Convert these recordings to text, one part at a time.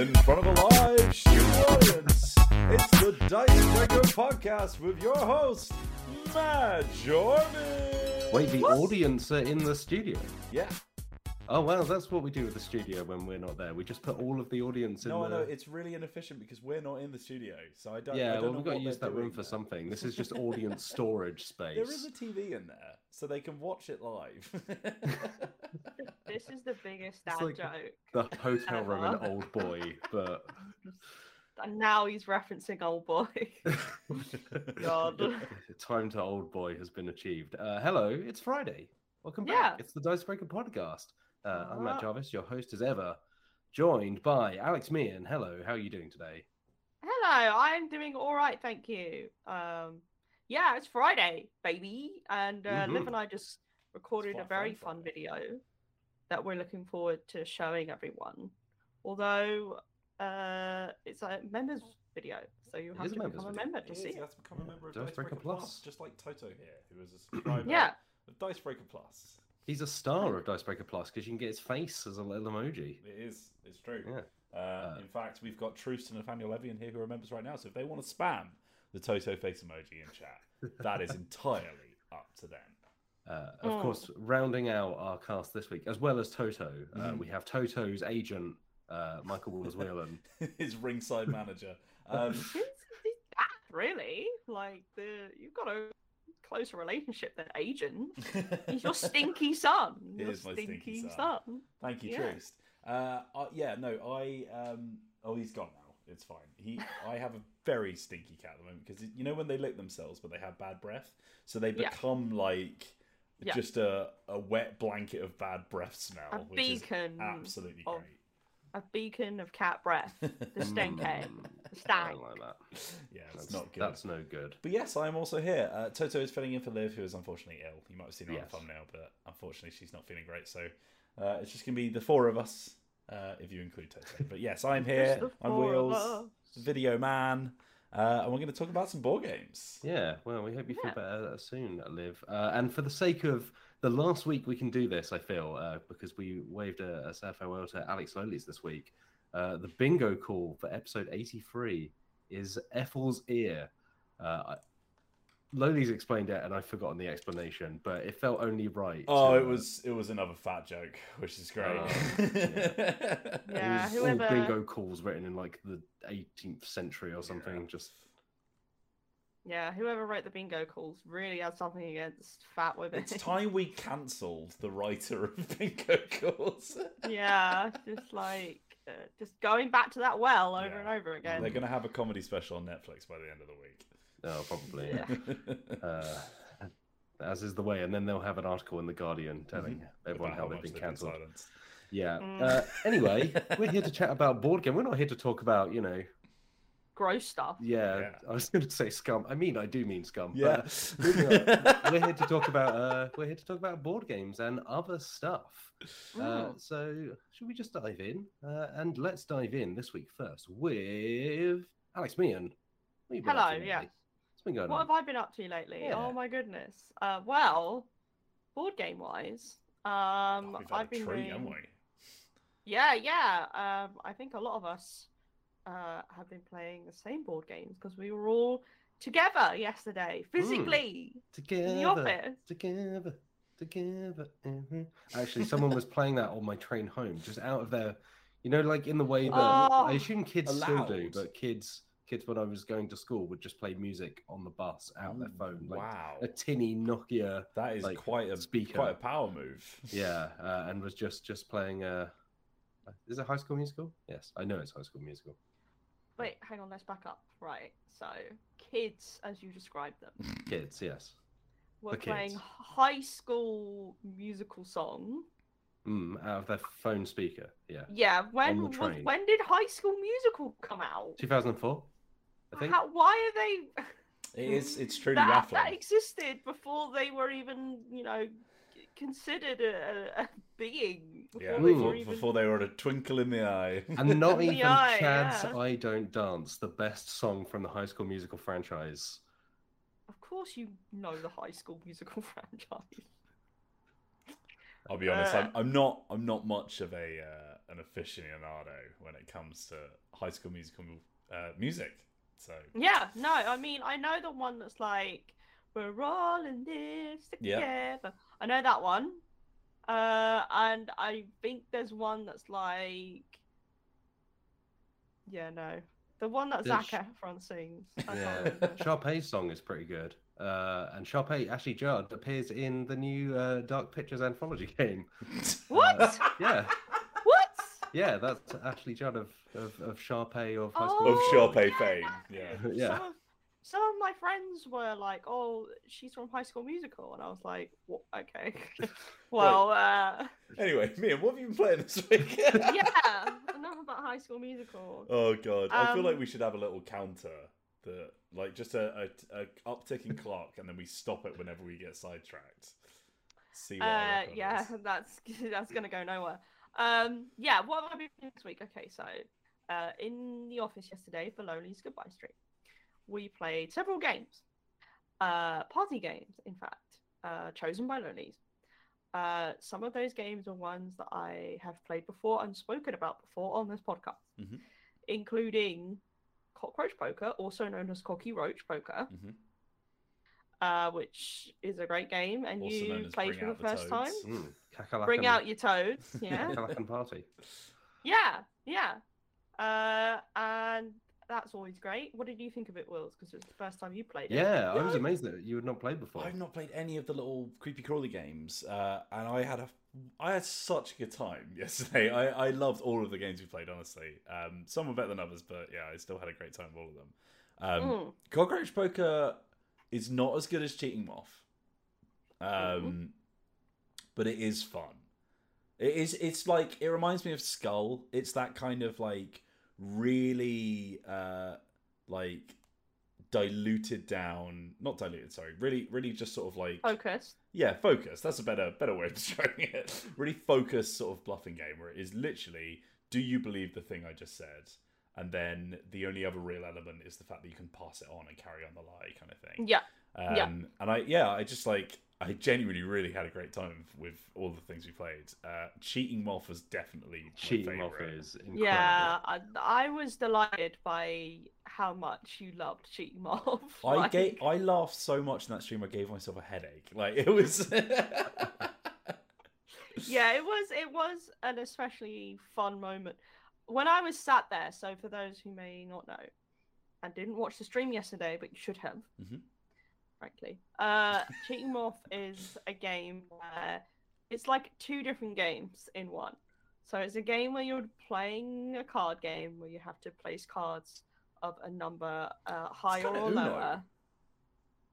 in front of a live studio audience. It's the Dicebreaker podcast with your host, Matt Jarvis. Wait, the audience are in the studio. Yeah. Oh well, that's what we do with the studio when we're not there. We just put all of the audience in. No, I the... know it's really inefficient because we're not in the studio, so I don't. I Yeah, don't well, know we've got to what use that room doing for there. something. This is just audience storage space. There is a TV in there, so they can watch it live. This is the biggest dad like- joke. the hotel room in Old Boy, but And now he's referencing old boy. God. time to Old Boy has been achieved. Uh, hello, it's Friday. Welcome back. Yeah. back. It's the Dicebreaker podcast. Uh, I'm Matt. Jarvis, your host as ever, joined by Alex Meehan. Hello, how are you doing today? Hello, I'm doing all right, thank you. Um, yeah, it's Friday, baby, and uh, Liv Mhm. and I just recorded a very fun fun video that we're looking forward to showing everyone. Although uh, it's a members video, so you It have is a to members become a member to It see is. You have to become a member of Dice Dicebreaker Breaker Plus, Plus. just like Toto here, who is a subscriber Yeah, of Dice Breaker Plus. He's a star of Dicebreaker Plus because you can get his face as a little emoji. It is. It's true. Yeah. Uh, Uh, in fact, we've got Truce and Nathaniel Levy in here who are members right now. So if they want to spam the Toto face emoji in chat, that is entirely up to them. Uh, of Oh. course, rounding out our cast this week, as well as Toto, uh, Mhm. we have Toto's agent, uh, Michael Waters Whelan. His ringside manager. Um, Who's who's that really? Like the you've got a closer relationship than agent. He's your stinky son. He Your is my stinky stinky son. son. Thank you, Yeah. Truce. Uh, uh, yeah, no, I. Um, oh, he's gone now. It's fine. He, I have a very stinky cat at the moment because you know when they lick themselves, but they have bad breath, so they Yeah. become like Yeah. just a, a wet blanket of bad breath smell, A which is beacon absolutely of great. A beacon of cat breath. The stank head. I like that. yeah, it's That's not good. That's no good. But yes, I am also here. Uh, Toto is filling in for Liv, who is unfortunately ill. You might have seen her Yes. on the thumbnail, but unfortunately she's not feeling great. So uh, it's just going to be the four of us, uh, if you include Toto. But yes, I'm here. I'm Wheels. Video Man, uh, and we're going to talk about some board games. Yeah, well, we hope you feel better soon, Liv. Uh, and for the sake of the last week, we can do this, I feel, uh, because we waved a, a sad farewell to Alex Lowleys this week. Uh, the bingo call for episode 83 is Ethel's Ear. Uh, I- Lowleys explained it, and I've forgotten the explanation, but it felt only right. Oh, to, it uh, was it was another fat joke, which is great. Oh, Yeah, it was whoever- all bingo calls written in like the 18th century or something. Yeah. Just Yeah, whoever wrote the bingo calls really had something against fat women. it's time we cancelled the writer of bingo calls. yeah, just like uh, just going back to that well over Yeah. and over again. They're going to have a comedy special on Netflix by the end of the week. oh, probably. Yeah. uh, as is the way, and then they'll have an article in the Guardian telling Mhm. everyone About how they've been cancelled. Yeah. Mm. Uh, anyway, we're here to chat about board game. We're not here to talk about, you know, Gross stuff. yeah. Yeah. I was going to say scum. I mean, I do mean scum. Yeah. But moving we're here to talk about. Uh, we're here to talk about board games and other stuff. Uh, Mm. so, should we just dive in? Uh, and let's dive in this week first with Alex Meehan. What have you been up Hello, yeah. lately? What's been going What on? have I been up to lately? Yeah. Oh my goodness. Uh, well, board game wise, um, We've had I've a been treat, doing. haven't we? Yeah, yeah. Um, I think a lot of us uh, have been playing the same board games because we were all together yesterday, physically in Together. the office. together, together. mhm. Actually, someone was playing that on my train home, just out of their, you know, like in the way that Oh, I assume kids still do, but kids, kids when I was going to school would just play music on the bus out their phone, like wow, a tinny Nokia, that is like, quite a speaker. quite a power move. yeah, uh, and was just just playing. Uh, is it High School Musical? Yes, I know it's High School Musical. Wait, hang on, let's back up. Right, so kids, as you described them, Kids, yes. were The playing kids. high school musical song. Mm, out of their phone speaker. Yeah, Yeah, when was, train. when did High School Musical come out? 2004. I think. How, why are they? It is. It's truly that, that raffling. existed before they were even, you know, considered a, a being. Before Yeah, they Ooh. were before, even... before they were a twinkle in the eye. and not even eye, Chad's yeah. "I Don't Dance," the best song from the High School Musical franchise. Of course, you know the High School Musical franchise. I'll be honest. Uh, I'm, I'm not. I'm not much of a uh, an aficionado when it comes to High School Musical uh, music. So Yeah, no, I mean I know the one that's like we're all in this Yeah. together. I know that one. Uh and I think there's one that's like Yeah, no. The one that There's- Zac Efron sings. I Yeah. Sharpay's song is pretty good. Uh, and Sharpay, Ashley Judd, appears in the new uh, Dark Pictures anthology game. What? Uh, yeah, what? yeah, that's Ashley Judd of, of, of Sharpay of High of School. Oh, Sharpay yeah. fame. Yeah. Yeah. Some of, some of my friends were like, "Oh, she's from High School Musical," and I was like, "What? Okay, well, uh, Anyway, Mia, what have you been playing this week? yeah, enough about High School Musical." Oh god, I feel like Um, we should have a little counter that, like, just a, a, a upticking clock, and then we stop it whenever we get sidetracked. See what Uh, yeah, that's that's gonna go nowhere. Um, yeah, what have I been doing this week? Okay, so uh, in the office yesterday for Lonely's goodbye stream, we played several games, uh, party games, in fact, uh, chosen by Lonely's. Uh, some of those games are ones that I have played before and spoken about before on this podcast, Mhm. including Cockroach Poker, also known as Cocky Roach Poker, Mhm. uh, which is a great game, and Also you as played for the the first time. Toads. Mm, Bring out your toads, yeah, Kakalaka Party. yeah, yeah. Uh, and that's always great. What did you think of it, Wills? Because it was the first time you played it. Yeah, I was I- amazed that you had not played before. I've not played any of the little creepy crawly games, uh, and I had a I had such a good time yesterday. I, I loved all of the games we played. Honestly, um, some were better than others, but yeah, I still had a great time with all of them. Um, Mm. Cockroach Poker is not as good as Cheating Moth, um, but it is fun. It is. It's like it reminds me of Skull. It's that kind of like really uh, like diluted down, not diluted. Sorry, really, really just sort of like Focus. yeah, focus. That's a better better way of describing it. Really focused sort of bluffing game where it is literally, do you believe the thing I just said? And then the only other real element is the fact that you can pass it on and carry on the lie, kind of thing. Yeah. Um, Yeah. And I, yeah, I just like, I genuinely really had a great time with all the things we played. Uh, Cheating Moth was definitely my Cheating Moth favorite. is incredible. Yeah, I, I was delighted by how much you loved Cheating Moth. I Like, gave, I laughed so much in that stream. I gave myself a headache. Like it was. yeah, it was it was an especially fun moment when I was sat there. So for those who may not know and didn't watch the stream yesterday, but you should have, Mhm. Frankly, uh, Cheating Moth is a game where it's like two different games in one. So it's a game where you're playing a card game where you have to place cards of a number uh, higher or lower.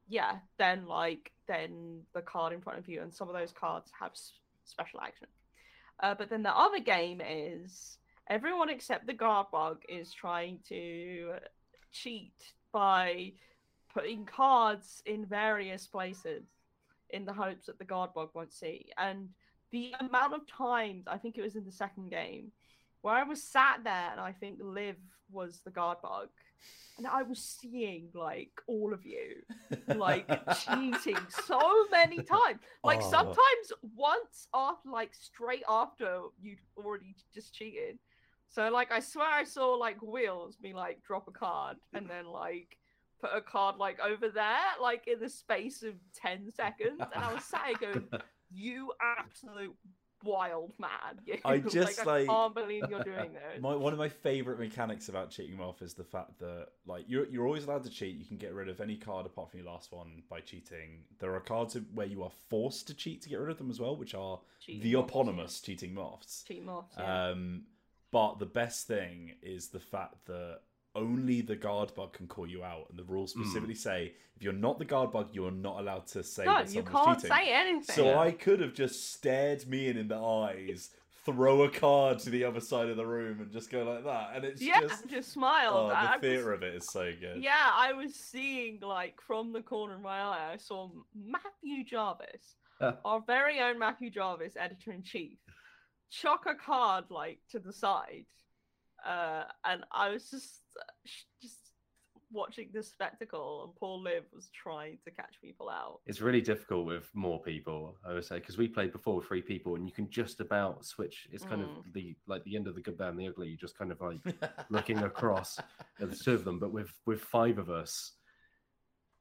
Yeah, then like then the card in front of you, and some of those cards have s- special action. Uh, but then the other game is everyone except the guard bug is trying to cheat by putting cards in various places in the hopes that the guard bug won't see. And the amount of times I think it was in the second game where I was sat there and I think Liv was the guard bug. And I was seeing like all of you like cheating so many times. Like Oh. sometimes once after, like straight after you'd already just cheated. So like I swear I saw like Wheels be like drop a card and then like put a card like over there, like in the space of ten seconds, and I was sat going, "You absolute wild man!" You. I just, I like- can't believe you're doing this. My, one of my favorite mechanics about cheating moth is the fact that like you're you're always allowed to cheat. You can get rid of any card apart from your last one by cheating. There are cards where you are forced to cheat to get rid of them as well, which are Cheating the moths, yeah. eponymous cheating moths. cheat moths. Yeah. Um, but the best thing is the fact that only the guard bug can call you out, and the rules Hmm. specifically say if you're not the guard bug, you are not allowed to say no, that you someone's can't cheating. say anything. So Yeah. I could have just stared me in in the eyes, throw a card to the other side of the room, and just go like that. And it's yeah, just just, smiled. oh, I- I the theatre of it is so good. Yeah, I was seeing like from the corner of my eye, I saw Matthew Jarvis, Uh. our very own Matthew Jarvis, editor in chief, chuck a card like to the side, uh, and I was just, uh, just watching this spectacle, and poor Liv was trying to catch people out. It's really difficult with more people, I would say, because we played before with three people, and you can just about switch. It's kind Mm. of the like the end of the good, bad, and the ugly. You just kind of like looking across at the two of them, but with with five of us.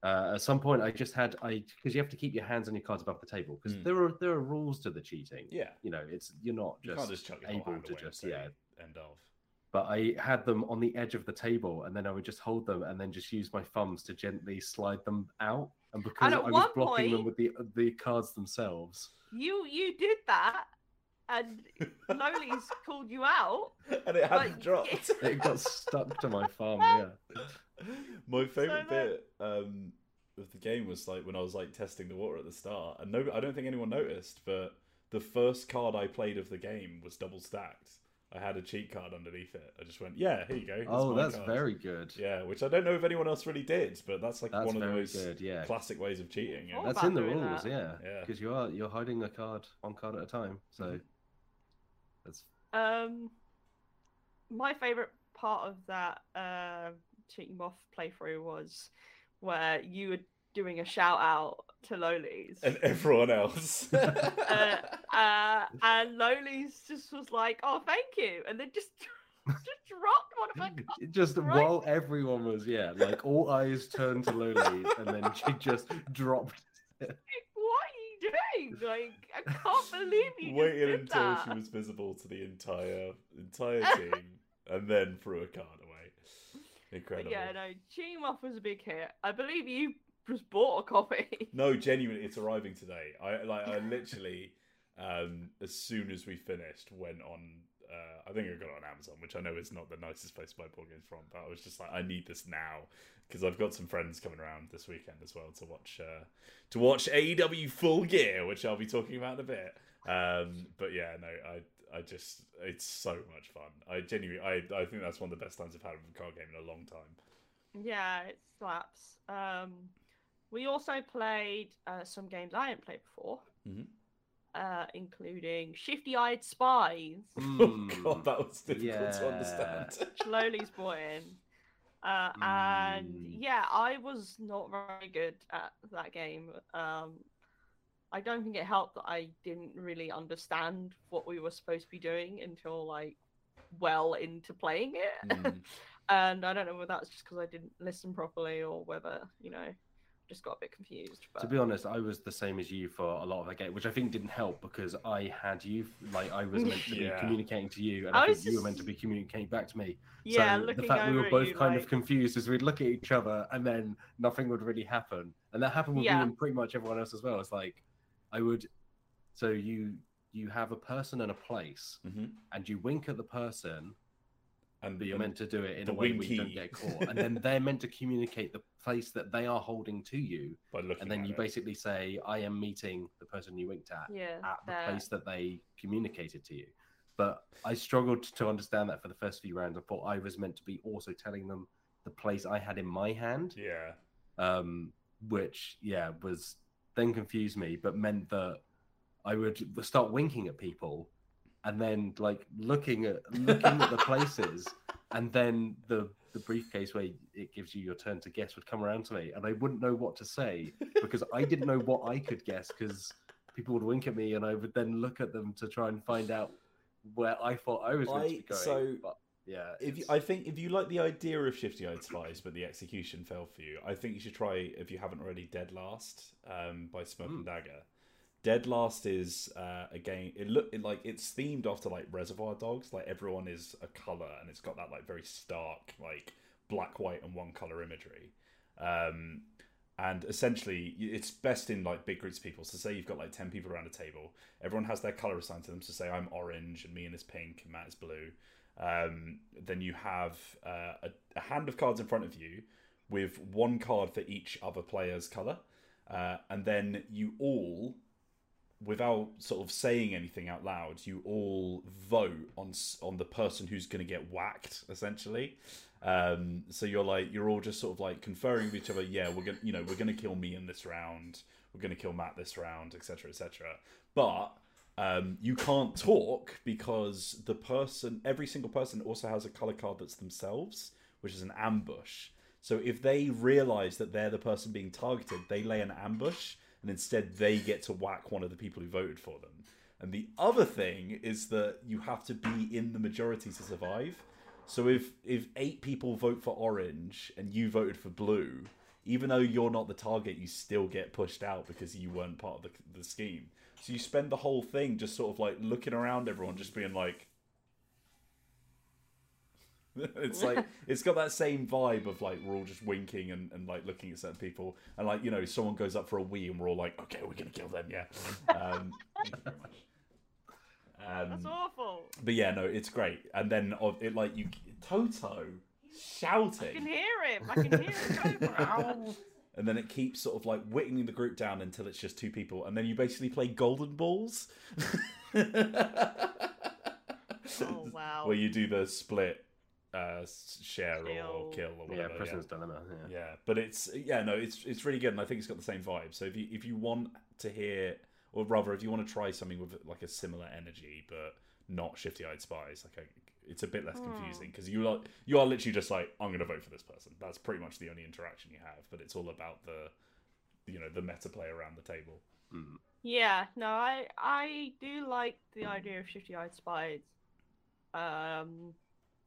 Uh, at some point, I just had I because you have to keep your hands on your cards above the table because Mm. there are there are rules to the cheating. yeah. You know, it's you're not just, can't just chuck your whole able to just yeah end of. But I had them on the edge of the table, and then I would just hold them, and then just use my thumbs to gently slide them out. And because at I was one blocking them with the the cards themselves, You you did that, and Loli's called you out. and it hadn't dropped. it got stuck to my thumb. Yeah, My favorite So then- bit um, of the game was like when I was like testing the water at the start, and no, I don't think anyone noticed, but the first card I played of the game was double stacked. I had a cheat card underneath it. I just went, yeah, here you go. oh, that's card." very good. Yeah, which I don't know if anyone else really did, but that's like That's one of the most good. Yeah, classic ways of cheating. And that's in the rules. that. Yeah, Yeah. because you are you're hiding a card one card at a time. So Mhm. that's Um, my favorite part of that uh, cheating moth playthrough was where you were doing a shout out to Loli's. and everyone else. uh, uh, and Loli's just was like, "Oh, thank you," and then just just dropped one of my cards. It just right? while everyone was yeah, like all eyes turned to Loli, and then she just dropped. What are you doing? Like, I can't believe you just Waited did until that. she was visible to the entire entire team, and then threw a card away. But Incredible. yeah, no, cheating moth was a big hit. I believe you just bought a copy. No, genuinely, it's arriving today. I like. I literally, um, as soon as we finished, went on. Uh, I think I got it on Amazon, which I know is not the nicest place to buy board games from, but I was just like, I need this now because I've got some friends coming around this weekend as well to watch uh, to watch AEW Full Gear, which I'll be talking about in a bit. Um, but yeah, no, I I just it's so much fun. I genuinely, I I think that's one of the best times I've had with a card game in a long time. Yeah, it slaps. Um, we also played uh, some games I hadn't played before, Mhm. uh, including Shifty Eyed Spies, Oh Mm. god, that was difficult to understand. Slowly's brought in. Uh, and Mm. yeah, I was not very good at that game. Um, I don't think it helped that I didn't really understand what we were supposed to be doing until like well into playing it. Mm. and I don't know whether that's just because I didn't listen properly or whether you know just got a bit confused. But To be honest, I was the same as you for a lot of the game, which I think didn't help because I had you like I was meant to Yeah. be communicating to you, and I I, was think you were meant to be communicating back to me. yeah, so the looking fact we were both you, kind like, of confused is we'd look at each other and then nothing would really happen, and that happened with Yeah. me and pretty much everyone else as well. It's like I would, so you you have a person and a place, Mhm. and you wink at the person, And but you're meant to do it in a way where you don't get caught, and then they're meant to communicate the place that they are holding to you, by looking and then at you it. basically say, "I am meeting the person you winked at." yeah, at the place that they communicated to you. But I struggled to understand that for the first few rounds. I thought I was meant to be also telling them the place I had in my hand, Yeah. um, which yeah was then confused me, but meant that I would start winking at people, and then like looking at looking at the places, and then the the briefcase where it gives you your turn to guess would come around to me, and I wouldn't know what to say because I didn't know what I could guess because people would wink at me, and I would then look at them to try and find out where I thought I was meant to be going. so, but yeah, If you, I think if you like the idea of Shifty Eyed Spies, but the execution fell for you, I think you should try if you haven't already Dead Last um, by Smoke and Hmm. Dagger. Dead Last is uh, a game. It look it, like it's themed after like Reservoir Dogs. Like everyone is a color, and it's got that like very stark like black, white, and one color imagery. Um, and essentially, it's best in like big groups of people. So say you've got like ten people around a table. Everyone has their color assigned to them. So say I'm orange, and Meehan is pink, and Matt is blue. Um, then you have uh, a, a hand of cards in front of you with one card for each other player's color, uh, and then you all without sort of saying anything out loud, you all vote on on the person who's going to get whacked, essentially. Um, so you're like you're all just sort of like conferring with each other. Yeah, we're gonna you know we're gonna kill me in this round. We're gonna kill Matt this round, etc. etc. But um, you can't talk because the person, every single person, also has a color card that's themselves, which is an ambush. So if they realize that they're the person being targeted, they lay an ambush, and instead they get to whack one of the people who voted for them. And the other thing is that you have to be in the majority to survive. So if if eight people vote for orange and you voted for blue, even though you're not the target, you still get pushed out because you weren't part of the, the scheme. So you spend the whole thing just sort of like looking around everyone, just being like. it's like it's got that same vibe of like we're all just winking and, and like looking at certain people and like you know someone goes up for a wee and we're all like okay we're gonna kill them yeah um, thank you very much. Um, That's awful. but yeah, no, it's great. And then of it like you Toto shouting I can hear him. I can hear him. And then it keeps sort of like whittling the group down until it's just two people, and then you basically play golden balls, Oh wow. where you do the split uh, s- share or Kill. kill or Yeah, whatever. Yeah, Prisoner's Dilemma. Yeah. yeah, but it's yeah, no, it's it's really good, and I think it's got the same vibe. So if you if you want to hear, or rather, if you want to try something with like a similar energy but not shifty-eyed spies, like a, it's a bit less Hmm. confusing because you are you are literally just like I'm going to vote for this person. That's pretty much the only interaction you have, but it's all about the you know the meta play around the table. Mm. Yeah, no, I I do like the idea of shifty-eyed spies. Um,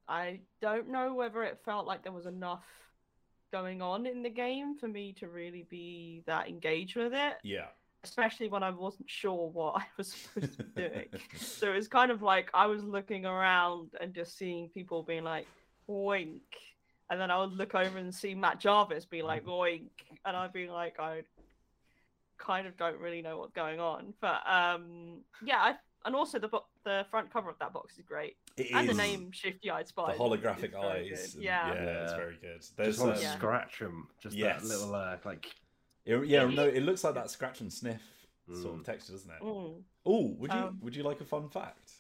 I don't know whether it felt like there was enough going on in the game for me to really be that engaged with it, Yeah, especially when I wasn't sure what I was supposed to be doing. so it's kind of like I was looking around and just seeing people being like, "Oink," and then I would look over and see Matt Jarvis be like, "Oink," and I'd be like, "I kind of don't really know what's going on." But um, yeah, I, and also the bo- the front cover of that box is great, it and the is name Shifty Eyed the holographic eyes. and- Yeah. yeah, it's very good. There's Just want to Yeah. scratch them. Just Yes. that little uh, like. It, yeah, no, it looks like that scratch and sniff sort of Mm. texture, doesn't it? Mm. Oh, would you Um, would you like a fun fact?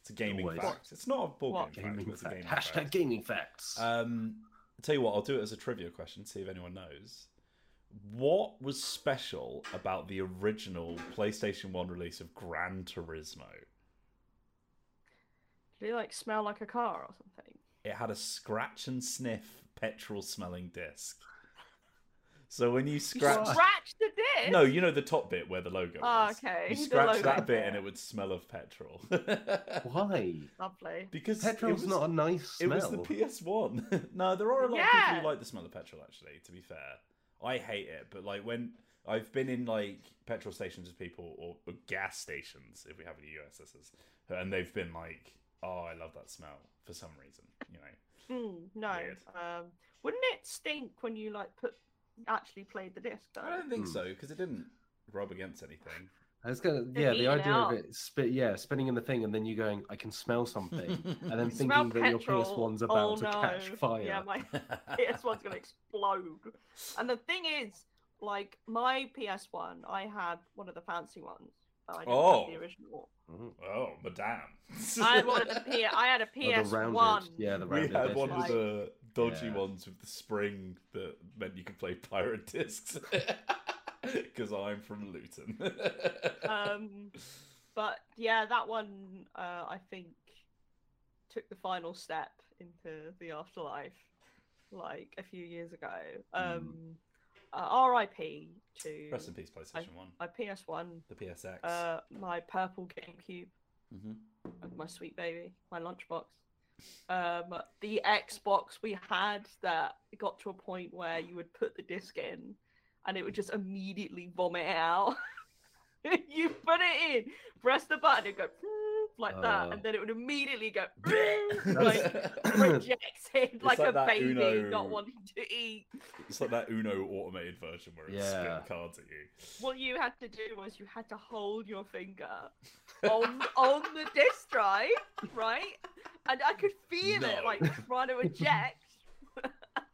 It's a gaming Always. fact. It's not a board What? game fact, Gaming it's a fact. gaming Hashtag fact. gaming facts. Um, I'll tell you what, I'll do it as a trivia question, see if anyone knows. What was special about the original PlayStation 1 release of Gran Turismo? Did it like smell like a car or something? It had a scratch and sniff petrol smelling disc. So when you You scratch. scratch the disc. No, you know the top bit where the logo Oh, is. okay. You scratch that bit bit. and it would smell of petrol. Why? Lovely. because Petrol's was, not a nice smell. It was the PS1. no, there are a lot of people who like the smell of petrol. Actually, to be fair, I hate it. But like when I've been in like petrol stations with people or, or gas stations, if we have any USSs, and they've been like, "Oh, I love that smell" for some reason. You know, Mm, no. Um, wouldn't it stink when you like put actually played the disc though? I don't think Hmm. so because it didn't rub against anything. I was gonna, yeah, the idea out. of it, spit, yeah, spinning in the thing, and then you going, I can smell something, and then thinking that your. PS1's Oh, about to no. catch fire. Yeah, my PS1's gonna explode. And the thing is, like my PS1, I had one of the fancy ones. I didn't Oh. have the original. Mhm. oh, madame! I had one of the P- I had a Oh, the rounded- PS1. yeah, the we had one of the dodgy Yeah. ones with the spring that meant you could play pirate discs. Because I'm from Luton. um, but yeah, that one uh, I think took the final step into the afterlife, like a few years ago. Um, uh, R.I.P. to Rest in peace, PlayStation One, my PS1, the PSX. uh, my purple GameCube, hmm my sweet baby, my lunchbox. Um, the Xbox we had that got to a point where you would put the disc in, and it would just immediately vomit it out. you put it in, press the button, it go like that, Uh. and then it would immediately go That's- like rejected like, like a baby Uno- not wanting to eat. it's like that Uno automated version where it's Yeah. spitting cards at you. What you had to do was you had to hold your finger on on the disc drive, right? And I could feel it like trying to eject.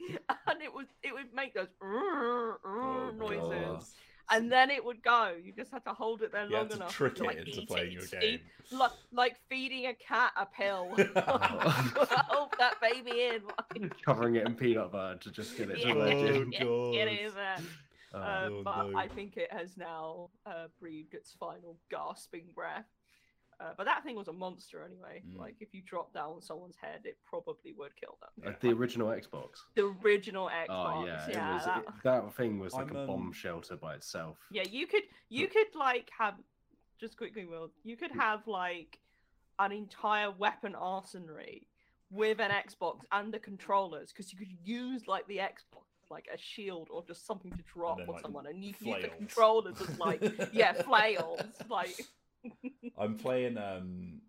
and it was it would make those Oh, noises. God. And then it would go. You just had to hold it there You long had to enough trick to, like, it into eat playing it, your eat- game. Like, like feeding a cat a pill. hold that baby in. Covering it in peanut butter to just get it to Yeah, the Oh, God. get it in there. Uh, Oh, but no. I think it has now uh, breathed its final gasping breath. Uh, but that thing was a monster anyway. Mm. Like if you drop down someone's head, it probably would kill them. Like the original Xbox. The original Xbox. Oh yeah, yeah, was. that... It, that thing was like I'm, a um, bomb shelter by itself. yeah. You could you could like have just quickly, Will. You could have like an entire weapon arsenal with an Xbox and the controllers because you could use like the Xbox like a shield or just something to drop then, on like, someone, and you can use the controllers as like yeah flails like. I'm playing um,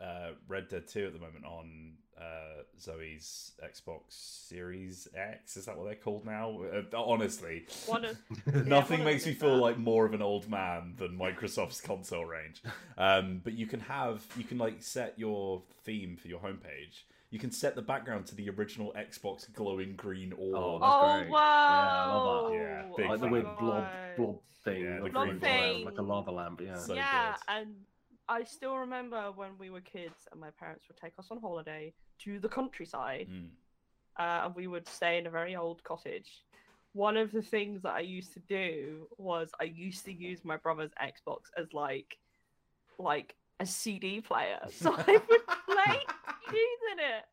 uh, Red Dead 2 at the moment on uh, Zoe's Xbox Series X. Is that what they're called now? Uh, honestly, One of nothing one makes me feel that. like more of an old man than Microsoft's console range. Um, but you can have you can like set your theme for your homepage. You can set the background to the original Xbox glowing green orb. Oh, Oh great. wow! Yeah, I love that. Yeah, like the weird blob blob thing, Yeah, the like, Blob green thing. fire, like a lava lamp. Yeah. So yeah, good. and I still remember when we were kids and my parents would take us on holiday to the countryside, Mm. uh, and we would stay in a very old cottage. One of the things that I used to do was I used to use my brother's Xbox as like, like a CD player, so I would play CDs in it.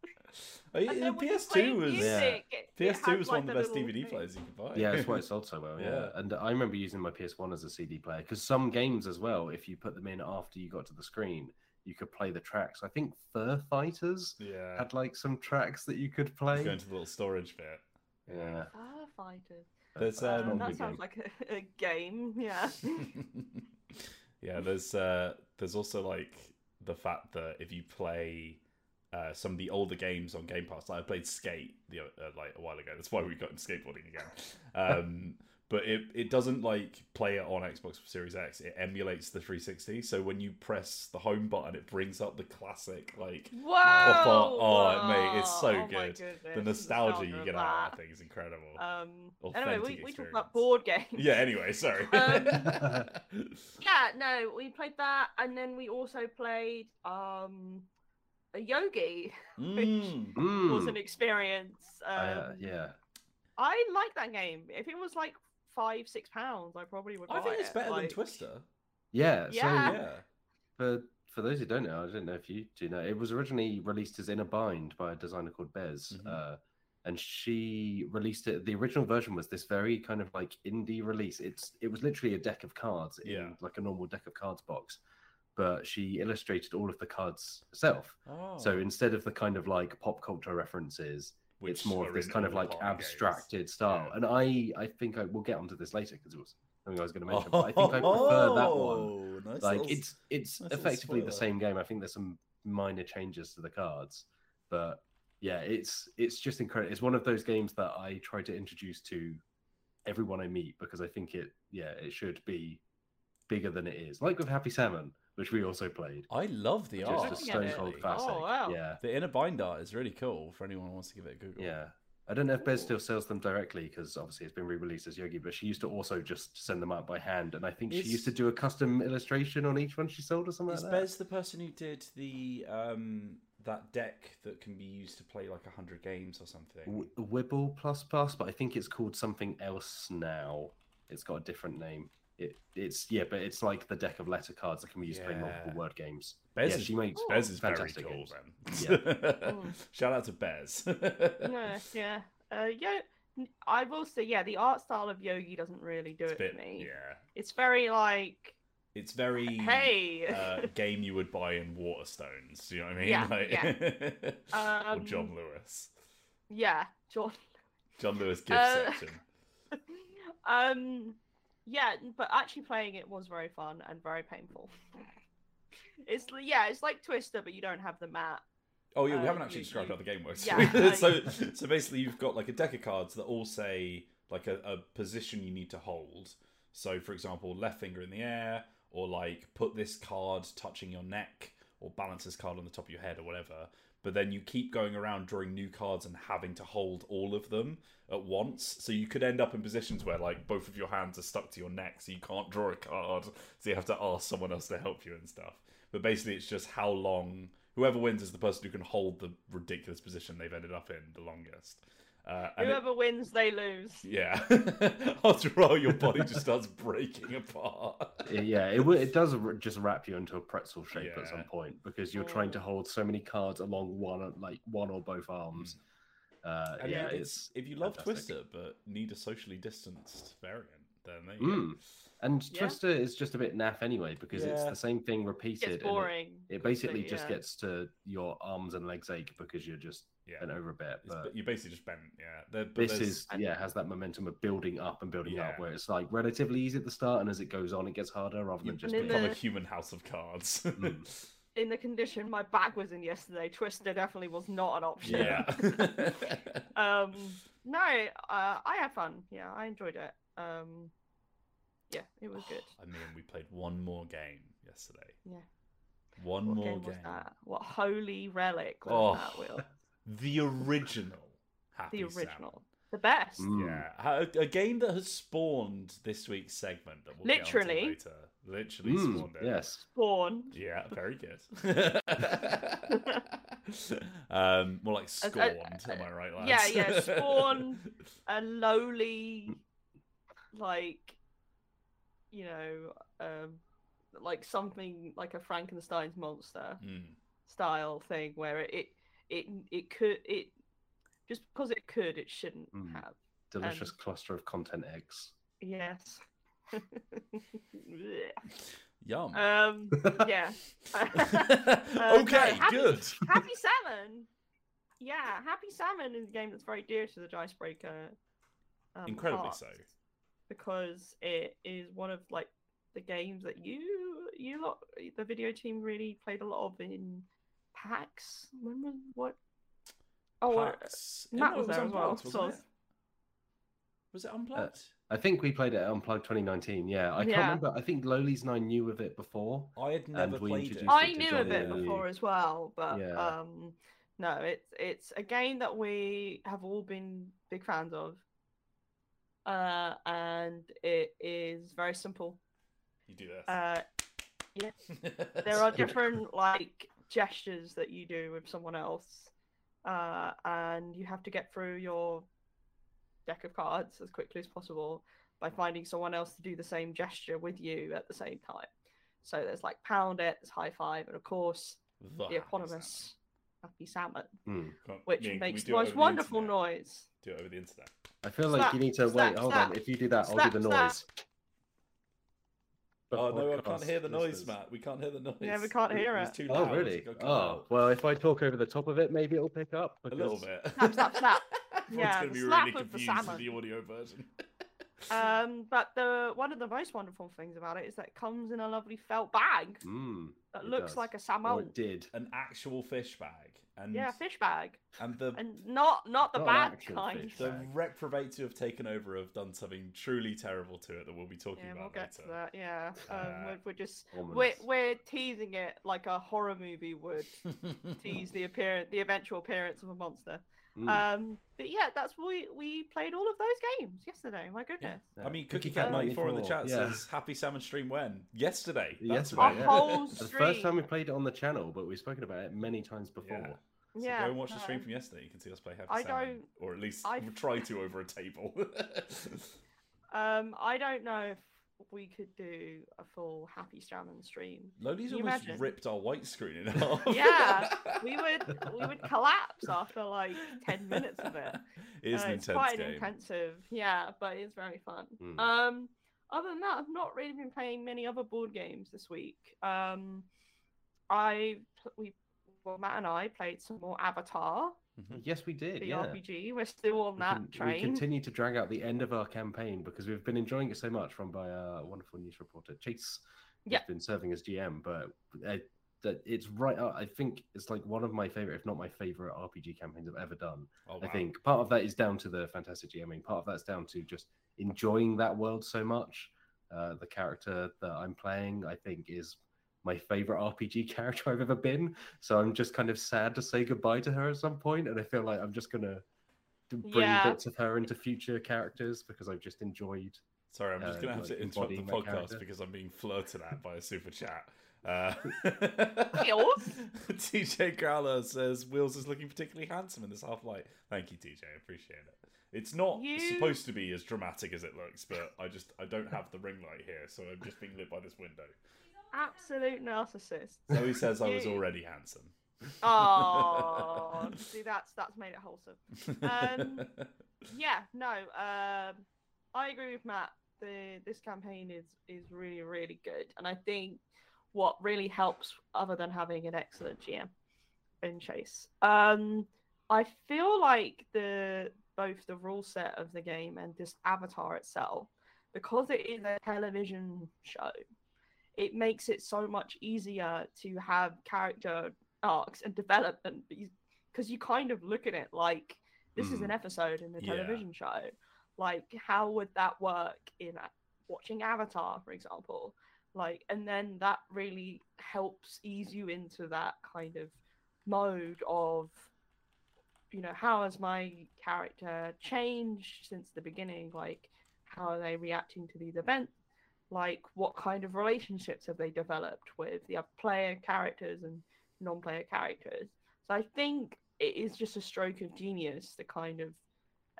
Oh, yeah, And the then when you PS2 was music, it- it PS2 had, was like, one of the best DVD thing. players you could buy. Yeah, that's why it sold so well. Yeah. Yeah. and I remember using my PS1 as a CD player because some games as well, if you put them in after you got to the screen, you could play the tracks. I think Fur Fighters yeah. had like some tracks that you could play. Go into the little storage bit. Yeah, Firefighters. There's Uh, um, that sounds game. like a, a game. Yeah. yeah, there's uh, there's also like the fact that if you play uh, some of the older games on Game Pass, like I played Skate the uh, like a while ago. That's why we got into skateboarding again. Um, but it it doesn't like play it on Xbox Series X. It emulates the 360. So when you press the home button, it brings up the classic like Whoa! Pop-up. Oh, mate, it's so Oh my good. goodness, the nostalgia you get out of that. that thing is incredible. Um, anyway, we, we talked about board games. yeah. Anyway, sorry. Um, Yeah, no, we played that, and then we also played um, a Yogi. Mm. Was Mm. an experience. Um, uh, yeah. I like that game. If it was like five, six pounds, I probably would. Buy it. I think it's it, better than Twister. yeah, Yeah. So Yeah. for for those who don't know, I don't know if you do know, it was originally released as In a Bind by a designer called Bez. Mhm. Uh, and she released it. The original version was this very kind of like indie release. It's it was literally a deck of cards in Yeah. like a normal deck of cards box, but she illustrated all of the cards herself. Oh. So instead of the kind of like pop culture references, it's more of this kind of like party games. abstracted style. Yeah. And I I think I will get onto this later because it was something I was going to mention. But I think I prefer that one. nice like little- it's it's nice effectively the same game. I think there's some minor changes to the cards, but yeah, it's it's just incredible. It's one of those games that I try to introduce to everyone I meet because I think it yeah it should be bigger than it is. Like with Happy Salmon, which we also played, I love the art. is a stone it. cold Oh, classic. wow. Yeah, The In a Bind art is really cool for anyone who wants to give it a Google. yeah. I don't know if Bez still sells them directly because obviously it's been re-released as Yogi, but she used to also just send them out by hand, and I think she used to do a custom illustration on each one she sold or something Is like that. Bez the person who did the um that deck that can be used to play like hundred games or something? W- Wibble plus plus, but I think it's called something else now. It's got a different name. It it's yeah, but it's like the deck of letter cards that can be used to play multiple word games. Bez yeah, is she makes Bez is very fantastic cool, games. man. Mm. Shout out to Bez. No, yeah. Uh, yeah. I will say, yeah, the art style of Yogi doesn't really do It's it bit, for me. yeah. It's very like, It's very hey, uh, game you would buy in Waterstones. You know what I mean? Yeah, like, or um, John Lewis. yeah, John. John Lewis gift Uh, section. um, yeah, but actually playing it was very fun and very painful. It's yeah, it's like Twister, but you don't have the mat. Oh yeah, we haven't um, actually you- described you- how the game works. yeah, so so basically, you've got like a deck of cards that all say like a, a position you need to hold. So for example, left finger in the air, or like put this card touching your neck, or balance this card on the top of your head, or whatever. But then you keep going around drawing new cards and having to hold all of them at once. So you could end up in positions where like both of your hands are stuck to your neck, so you can't draw a card. So you have to ask someone else to help you and stuff. But basically, it's just how long whoever wins is the person who can hold the ridiculous position they've ended up in the longest. Uh, and it- Whoever wins, they lose. yeah. After a while, your body just starts breaking apart. yeah, it it does just wrap you into a pretzel shape at some point because you're trying to Mm. hold so many cards along one like one or both arms. Uh, And yeah, yeah, it's if you love fantastic. Twister but need a socially distanced variant, then there you Mm. and Yeah. Twister is just a bit naff anyway because it's the same thing repeated. gets and it- boring. It, basically quickly, just gets to your arms and legs ache because you're just go. Yeah. bent over a bit. It's- But you basically just bent. Yeah. There- but this there's- is yeah has that momentum of building up and building Yeah. up where it's like relatively easy at the start and as it goes on it gets harder rather you than just And in being become a human house of cards. Mm. In the condition my back was in yesterday, Twister definitely was not an option. yeah. um, no, uh, I had fun. Yeah, I enjoyed it. Um, yeah, it was good. I mean, we played one more game yesterday. Yeah. One What more game game. was that? What holy relic was Oh, that? Will The original. Happy the Salmon. original, the best. Mm. Yeah, a, a game that has spawned this week's segment that we'll get Literally. later. Literally Mm, spawned it. yes Spawn. Yeah, very good. um, more like uh, scorned. am I right, lads? Yeah, yeah. Spawn, a lowly, like, you know, um, like something like a Frankenstein's monster Mm. style thing where it it it, it could it just because it could it shouldn't Mm. have. delicious Um, cluster of content eggs Yes. Yum. um. Yeah. Uh, okay, happy- good. Happy Salmon. Yeah, Happy Salmon is a game that's very dear to the Dicebreaker. Um, Incredibly heart so. because it is one of like the games that you you lot the video team really played a lot of in PAX. When was what? Oh, uh, PAX. Matt no, was there as well, Unplugged, so- wasn't it? Was it unplugged? i think we played it at unplugged 2019 yeah i can't remember i think lolies and i knew of it before I had never played it. introduced I it to knew of it before as well, but Yeah. um, no, it's it's a game that we have all been big fans of, uh, and it is very simple. You do this. Uh, yes. there are different like gestures that you do with someone else, uh, and you have to get through your deck of cards as quickly as possible by finding someone else to do the same gesture with you at the same time. So there's like pound it, there's high five, and of course The the Happy eponymous happy salmon. Can't- which Ian, makes the most wonderful internet? noise. Do it over the internet. i feel like you need to slap, wait hold slap. on if you do that i'll do the slap. noise Oh no, I can't hear the noise, listeners. Matt. We can't hear the noise. Yeah, we can't hear It's it. too oh loud. really It's got cut oh out. well if i talk over the top of it maybe it'll pick up a little bit. Slap, slap, slap. Everyone's Yeah, gonna the be slap really of the confused with salmon. the audio version. Um, but the one of the most wonderful things about it is that it comes in a lovely felt bag Mm, that looks does. like a or salmon. it did An actual fish bag, and Yeah, fish bag, and the and not not the Not bad kind. fish the bag. reprobates who have taken over have done something truly terrible to it that we'll be talking Yeah, we'll about get to that. Yeah, um, Uh, we're, we're just Ominous. we're we're teasing it like a horror movie would tease the appearance, the eventual appearance of a monster. Mm, Um, but yeah, that's why we played all of those games yesterday. My goodness, I mean, Cookie Cookie Cat Cat ninety four in the 94, chat yeah. says happy salmon stream when yesterday. That's Yesterday, right. yeah. whole the first time we played it on the channel but we've spoken about it many times before Yeah. So yeah, go and watch the stream from yesterday. You can see us play happy I salmon, don't- or at least I- try to over a table. Um, I don't know if we could do a full Happy Salmon stream. Loli's Can almost imagine? ripped our white screen in half. Yeah, We would we would collapse after like ten minutes of it. it is Uh, it's quite game. intensive, yeah, but it's very fun. Mm. Um, other than that, I've not really been playing many other board games this week. Um, I we well Matt and I played some more Avatar, yes we did the yeah RPG. We're still on we, that con- we train. continue to drag out the end of our campaign because we've been enjoying it so much run by our wonderful news reporter chase who's Yeah. been serving as gm but uh, that it's right out i think it's like one of my favorite if not my favorite rpg campaigns i've ever done Oh, i think part of that is down to the fantastic gming part of that's down to just enjoying that world so much uh, the character that i'm playing i think is my favorite RPG character I've ever been. So I'm just kind of sad to say goodbye to her at some point, and I feel like I'm just gonna bring Yeah. bits of her into future characters because I've just enjoyed. Sorry, I'm just uh, going to have like to interrupt the podcast character. because I'm being flirted at by a super chat. Uh, Wheels? TJ Growler says Wheels is looking particularly handsome in this half light. Thank you, TJ. I appreciate it. It's not You- supposed to be as dramatic as it looks, but I just I don't have the ring light here, so I'm just being lit by this window. Absolute narcissist. Zoe says I was already handsome. Oh, see, that's that's made it wholesome. Um, Yeah, no, um, I agree with Matt. The this campaign is is really really good, and I think what really helps, other than having an excellent GM in Chase, um, I feel like the both the rule set of the game and this avatar itself, because it is a television show, it makes it so much easier to have character arcs and development because you kind of look at it like this is Mm. an episode in a Yeah. television show. Like, how would that work in a- watching Avatar, for example? Like, and then that really helps ease you into that kind of mode of, you know, how has my character changed since the beginning? Like, how are they reacting to these events? Like, what kind of relationships have they developed with the other player characters and non-player characters? So I think it is just a stroke of genius to kind of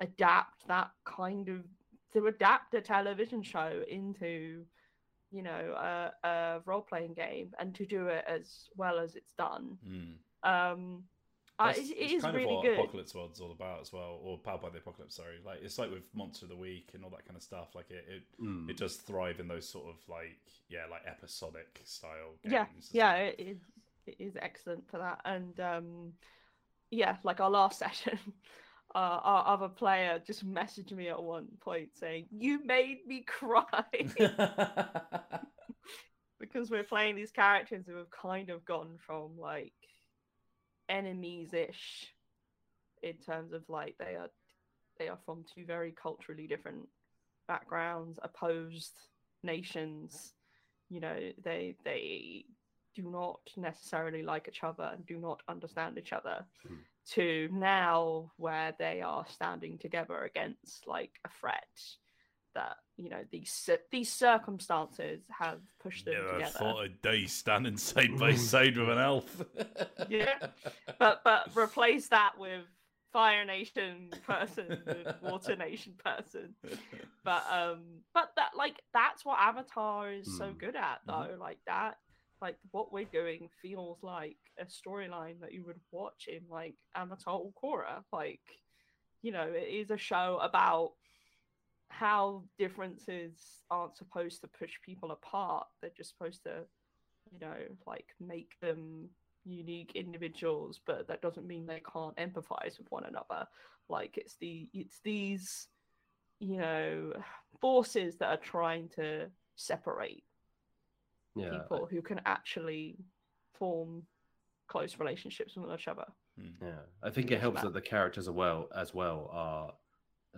adapt that kind of to adapt a television show into you know a, a role-playing game and to do it as well as it's done Mm. um uh, it, it it's kind really of what good Apocalypse World's all about as well, or Powered by the Apocalypse. Sorry, like it's like with Monster of the Week and all that kind of stuff. Like it, it, Mm. it does thrive in those sort of like yeah, like episodic style games. yeah yeah well. it is it is excellent for that and um yeah like our last session uh, our other player just messaged me at one point saying you made me cry because we're playing these characters who have kind of gone from like enemies ish in terms of like they are they are from two very culturally different backgrounds, opposed nations. You know, they they do not necessarily like each other and do not understand each other. Hmm. To now where they are standing together against like a threat that you know these these circumstances have pushed them Never together. thought a day standing side by side with an elf. Yeah. but but replace that with Fire Nation person with Water Nation person. But um but that like that's what Avatar is so Mm. good at Mhm. though. Like that like what we're doing feels like a storyline that you would watch in like Avatar or Korra. Like, you know, it is a show about how differences aren't supposed to push people apart. They're just supposed to, you know, like make them unique individuals, but that doesn't mean they can't empathize with one another. Like it's the it's these, you know, forces that are trying to separate yeah, people who can actually form close relationships with each other. Hmm. Yeah, I think it helps that the characters as well as well are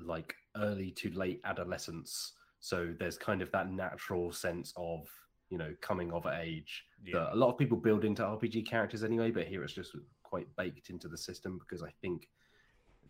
like early to late adolescence, so there's kind of that natural sense of you know coming of age Yeah. that a lot of people build into RPG characters anyway, but here it's just quite baked into the system because I think,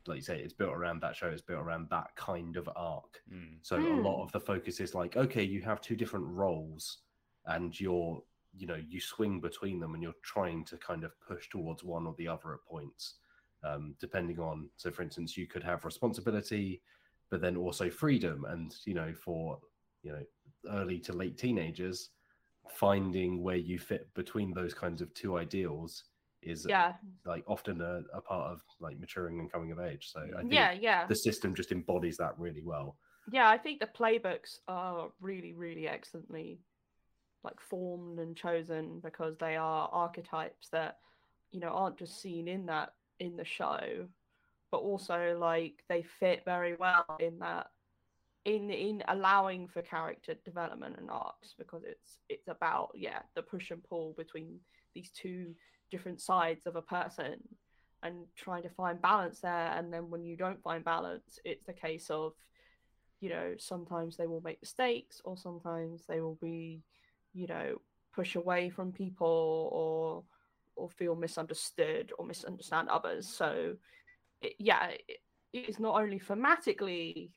like you say, it's built around that show, it's built around that kind of arc. Mm. So a Hmm. lot of the focus is like, okay, you have two different roles, and you're, you know, you swing between them, and you're trying to kind of push towards one or the other at points, um, depending on. So, for instance, you could have responsibility, but then also freedom, and you know, for you know, early to late teenagers, finding where you fit between those kinds of two ideals is Yeah, like often a, a part of like maturing and coming of age. So I think yeah, yeah. the system just embodies that really well. Yeah, I think the playbooks are really, really excellently like formed and chosen because they are archetypes that you know aren't just seen in that in the show, but also like they fit very well in that in in allowing for character development and arcs because it's it's about yeah the push and pull between these two different sides of a person and trying to find balance there. And then when you don't find balance it's a case of you know sometimes they will make mistakes or sometimes they will be you know push away from people or or feel misunderstood or misunderstand others. So it, yeah it, it is not only thematically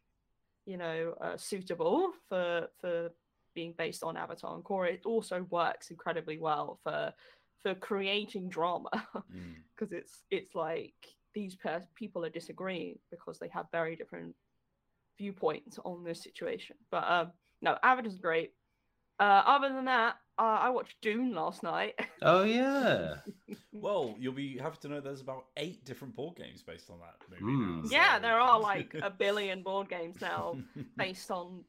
you know uh, suitable for for being based on Avatar and Korra, it also works incredibly well for for creating drama Mm. because it's it's like these per- people are disagreeing because they have very different viewpoints on this situation. But um, no, Avatar's great. Uh, other than that, uh, I watched Dune last night. Oh yeah. Well, you'll be happy to know there's about eight different board games based on that movie. Mm. now, yeah, there are like a billion board games now based on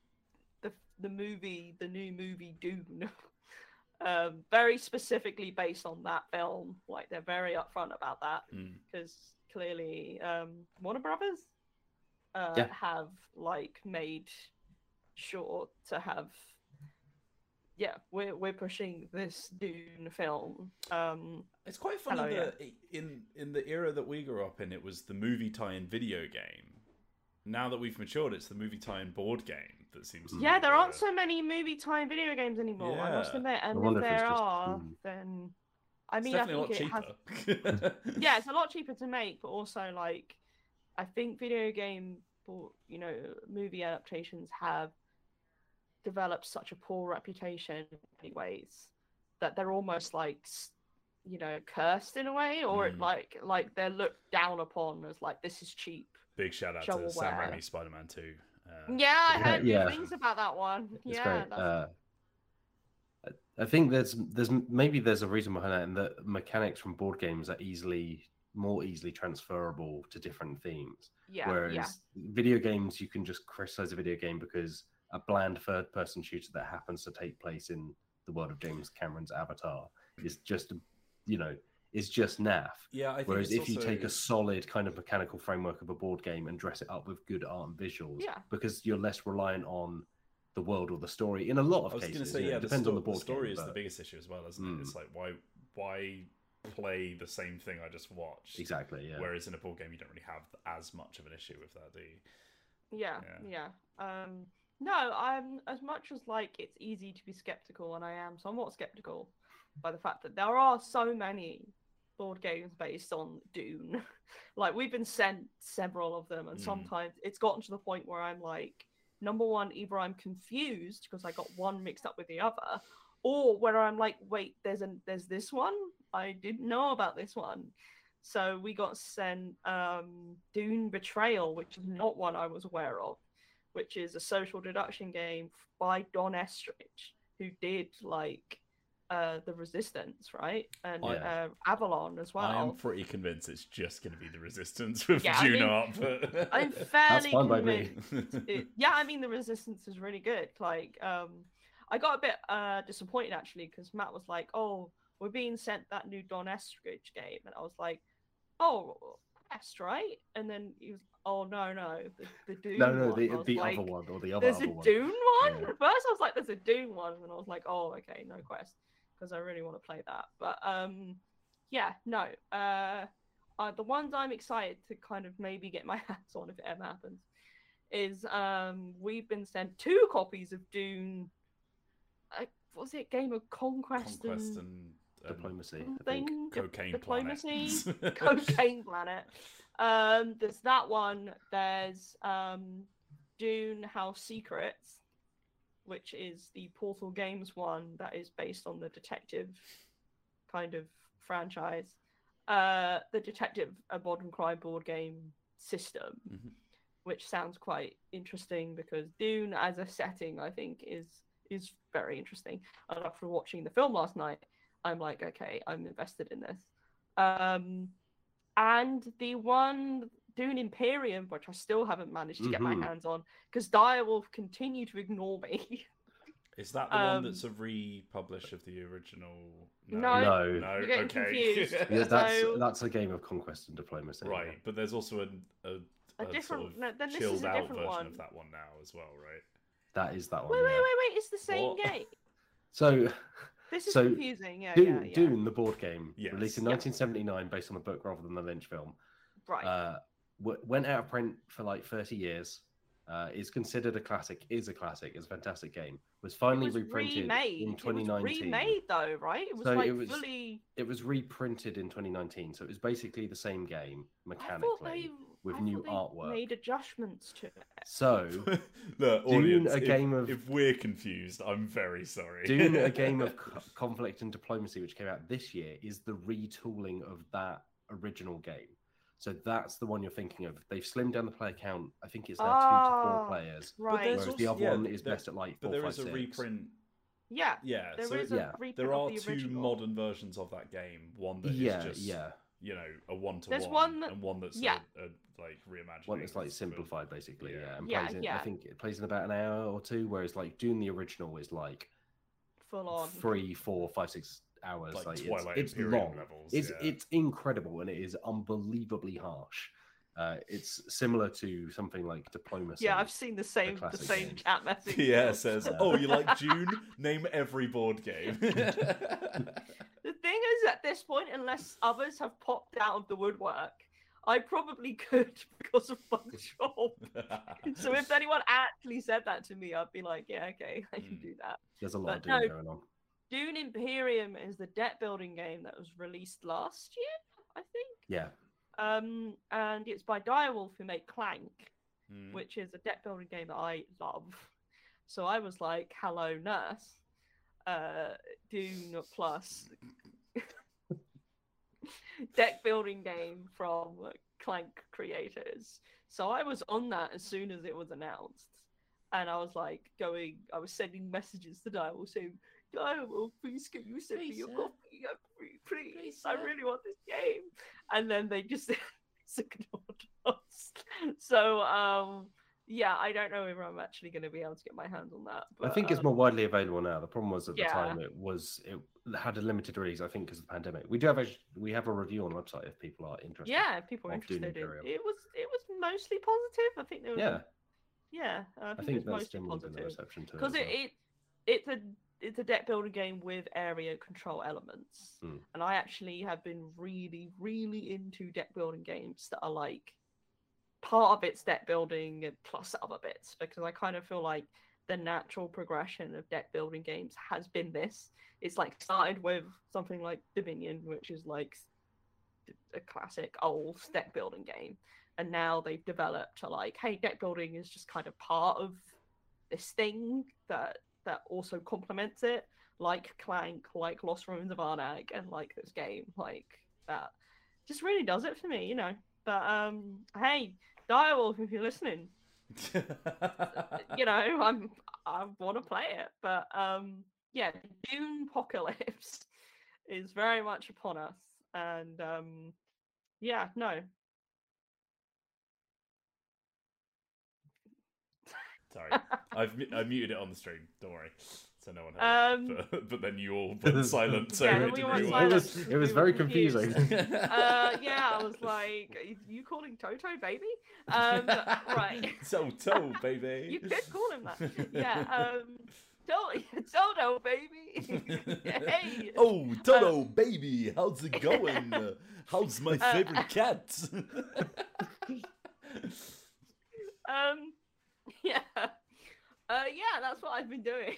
the the movie, the new movie Dune. um, very specifically based on that film. Like they're very upfront about that Mm. because clearly um, Warner Brothers uh, Yeah. have like made sure to have. Yeah, we're we're pushing this Dune film. Um, It's quite funny Hello, that i- in in the era that we grew up in, it was the movie tie-in video game. Now that we've matured, it's the movie tie-in board game that seems. yeah, there aren't so many movie time video games anymore. I must admit, and wonder if if there just- are, hmm. then I It's mean, I think a it has yeah, it's a lot cheaper to make, but also like I think video game, or you know, movie adaptations have developed such a poor reputation in many ways that they're almost like you know cursed in a way, or it Mm. like like they're looked down upon as like this is cheap. Big shout out to Sam Raimi Spider-Man 2. Uh, Yeah, I Yeah, heard good things about that one. It's yeah, great. Uh, I- I think there's there's maybe there's a reason behind that, and that mechanics from board games are easily more easily transferable to different themes. yeah, Whereas yeah, video games, you can just criticize a video game because a bland third person shooter that happens to take place in the world of James Cameron's Avatar is just, you know, is just naff. yeah, I think Whereas it's if you take a solid kind of mechanical framework of a board game and dress it up with good art and visuals, Yeah. because you're less reliant on the world or the story in a lot of I was cases. going to say, you know, yeah, it depends sto- on the board The story game, is the biggest issue as well, isn't it? Mm. It's like why why play the same thing I just watched? Exactly, yeah. Whereas in a board game, you don't really have as much of an issue with that, do you? yeah, Yeah. yeah. Um, no, I'm as much as like it's easy to be skeptical, and I am somewhat skeptical by the fact that there are so many board games based on Dune. like we've been sent several of them, and Mm. sometimes it's gotten to the point where I'm like, number one, either I'm confused because I got one mixed up with the other, or where I'm like, wait, there's an there's this one I didn't know about this one. So we got sent um, Dune Betrayal, which is not one I was aware of, which is a social deduction game by Don Eskridge, who did like uh, the Resistance, right, and Yeah. uh, Avalon as well. I am pretty convinced it's just going to be the Resistance with Yeah, I Juno mean, up. But... I'm fairly fine by me. convinced. it- yeah, I mean the resistance is really good. Like, um, I got a bit uh disappointed actually because Matt was like, "Oh, we're being sent that new Don Eskridge game," and I was like, "Oh, Est, right?" And then he was, "Oh no, no, the, the Dune no, no, one." the, the like, other one or the other, There's other a one. Dune one. Yeah. At first, I was like, "There's a Dune one," and I was like, "Oh, okay, no quest," because I really want to play that. But um, yeah, no. Uh, uh, the ones I'm excited to kind of maybe get my hands on if it ever happens is um we've been sent two copies of Dune. Uh, was it Game of Conquest, Conquest and and, and Diplomacy, I something? think. Cocaine diplomacy, planet. cocaine planet. Um, there's that one. There's um, Dune House Secrets, which is the Portal Games one that is based on the detective kind of franchise. Uh, the detective a modern crime board game system, Mhm. which sounds quite interesting because Dune as a setting, I think, is is very interesting. And after watching the film last night, I'm like, okay, I'm invested in this. Um, and the one Dune Imperium, which I still haven't managed to get Mhm. my hands on, because Dyer will continue to ignore me. Is that the Um, one that's a republish of the original? No. No. no. You're getting okay. confused. Yeah, that's So- that's a game of conquest and diplomacy. yeah. right, but there's also a a, A a different- sort of no, then this is chilled a out different version one. of that one now as well, right? That is that one. Wait, wait, wait, wait! It's the same What? game. So This is So, confusing. Yeah, Dune, yeah, yeah. Dune, the board game, Yes. released in Yeah. 1979 based on a book rather than the Lynch film, Right. uh, w- went out of print for like 30 years. Uh, is considered a classic. Is a classic. Is a fantastic game. Was it finally was reprinted remade. in It was 2019. remade though, right? It was So like it was- fully. It was reprinted in 2019, so it was basically the same game I thought mechanically. they with I new artwork. Made adjustments to it. So Look, Dune, audience, a if- game of- If we're confused, I'm very sorry. Dune, a game of co- conflict and diplomacy, which came out this year, is the retooling of that original game. So that's the one you're thinking of. They've slimmed down the player count. I think it's now two to four Ah, players, Right. there's whereas the other yeah, one is there- best at like but four, there five, is a six. reprint. Yeah, Yeah, there is so a yeah. reprint there of are the two original. modern versions of that game. One that Yeah, just yeah. You know a one to one one that- and one that's yeah. a, a, like reimagining. One that's like for- simplified, basically. yeah. Yeah, and Yeah, plays in, I think it plays in about an hour or two, whereas like doing the original is like full on. three, four, five, six hours. Like Like, Twilight it's, it's Imperium long. levels, It's yeah. it's incredible and it is unbelievably harsh. Uh, it's similar to something like Diplomacy. Yeah, I've seen the same the, classic same game. chat message. Yeah, says, Yeah. "Oh, you like Dune? Name every board game." The thing is, at this point, unless others have popped out of the woodwork, I probably could because of Photoshop. so if anyone actually said that to me, I'd be like, yeah, okay, I can Mm. do that. There's a lot of but Dune no. going on. Dune Imperium is the deck building game that was released last year, I think. Yeah, Um, and it's by Direwolf who make Clank, Hmm. which is a deck building game that I love. So I was like, hello, nurse. Uh, Dune plus deck building game from Clank creators. So I was on that as soon as it was announced. And I was like going, I was sending messages to Direwolf saying, Direwolf, please can you send me Please, your sir. copy? Please, please, Please, I really want this game. And then they just ignored us. So, um, yeah, I don't know if I'm actually going to be able to get my hands on that. But, I think it's um, more widely available now. The problem was at the Yeah. time it was it had a limited release. I think because of the pandemic. We do have a we have a review on the website if people are interested. Yeah, if people are interested. In, it was it was mostly positive. I think there was. yeah. yeah, I I think, think it was that's mostly the positive reception to it. because it, well. it it's a it's a deck building game with area control elements, Hmm. and I actually have been really really into deck building games that are like part of it's deck building and plus other bits because I kind of feel like the natural progression of deck building games has been this. It's like started with something like Dominion, which is like a classic old deck building game, and now they've developed to like, hey, deck building is just kind of part of this thing that that also complements it, like Clank, like Lost Ruins of Arnak, and like this game, like that. Just really does it for me, you know. But um, hey, Direwolf, if you're listening, you know, I'm I want to play it, but um, yeah, Dune Apocalypse is very much upon us, and um, yeah, no, Sorry, I've I muted it on the stream. Don't worry, so no one heard. Um, it. But, but then you all went silent, so Yeah, we we didn't went it was it was We very confusing. uh, yeah, I was like, "Are you calling Toto baby? Um, right. So toe, baby. You could call him that. Yeah. Um, Toto, Toto baby. hey. Oh, Toto, baby, how's it going? How's my Uh, favorite cat? Um. Yeah. Uh. Yeah. That's what I've been doing.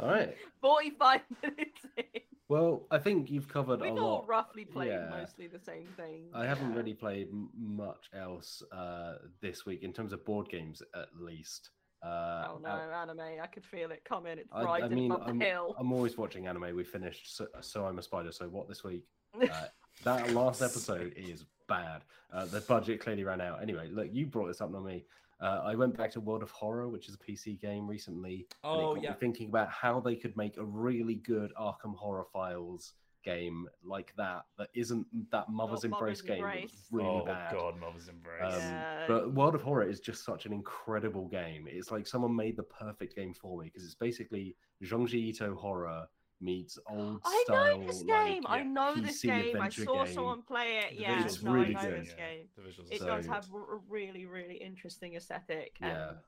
All right. Forty-five minutes in. Well, I think you've covered a lot. We've a all lot. roughly played yeah. mostly the same thing. I haven't yeah. really played m- much else uh, this week in terms of board games, at least. Uh, Oh no, uh, anime! I could feel it coming. It's I, I riding mean, up the I'm, hill. I'm always watching anime. We finished so, so I'm a Spider. So what this week? Uh, that last episode is bad. Uh, the budget clearly ran out. Anyway, look, you brought this up, not me. Uh, I went back to World of Horror, which is a PC game recently. and it Oh, got me yeah. thinking about how they could make a really good Arkham Horror Files game like that that isn't that Mother's Not Embrace Mother's game that was Embrace. really oh bad. God, Mother's Embrace. Um, Yeah. But World of Horror is just such an incredible game. It's like someone made the perfect game for me because it's basically Junji Ito horror meets old I style. know this like, game. I yeah, know this game. I saw game. someone play it. The Yeah, visuals no, are I know good, this yeah. game. It So- does so have a a really, really interesting aesthetic. Yeah. And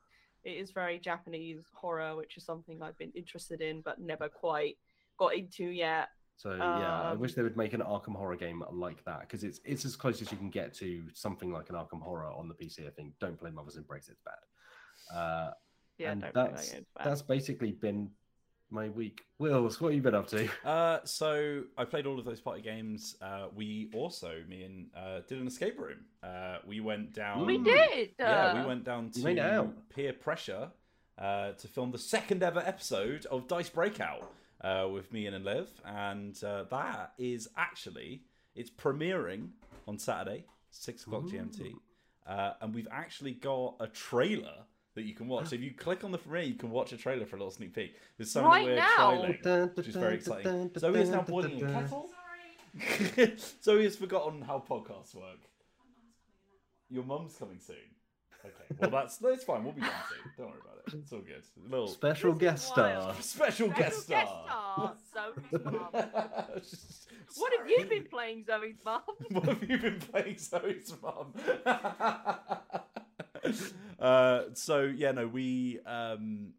it is very Japanese horror, which is something I've been interested in but never quite got into yet. So yeah, I wish Um, they would make an Arkham Horror game like that because it's it's as close as you can get to something like an Arkham Horror on the PC. I think. Don't play Mother's Embrace; it's bad. Uh, Yeah, and don't play that that's game, it's bad. that's basically been my week. Wills, what have you been up to? Uh, so I played all of those party games. Uh, we also, me and uh, did an escape room. Uh, we went down. We did. Yeah, we uh, went down You made it to out. peer pressure uh, to film the second ever episode of Dice Breakout uh, with me and Liv, and uh, that is actually it's premiering on Saturday, six o'clock GMT, uh, and we've actually got a trailer that you can watch. So if you click on the premiere, you can watch a trailer for a little sneak peek. There's some Right we're now? trialing, which is very exciting. Zoe is now boiling a kettle. Zoe has forgotten how podcasts work. Your mum's coming soon. Okay, well that's that's fine. We'll be done soon. Don't worry about it. It's all good. little Special guest star. special Special guest star. star, Zoe's mum. What have you been playing, Zoe's mum? What have you been playing Zoe's mum? Uh, so yeah, no, we um,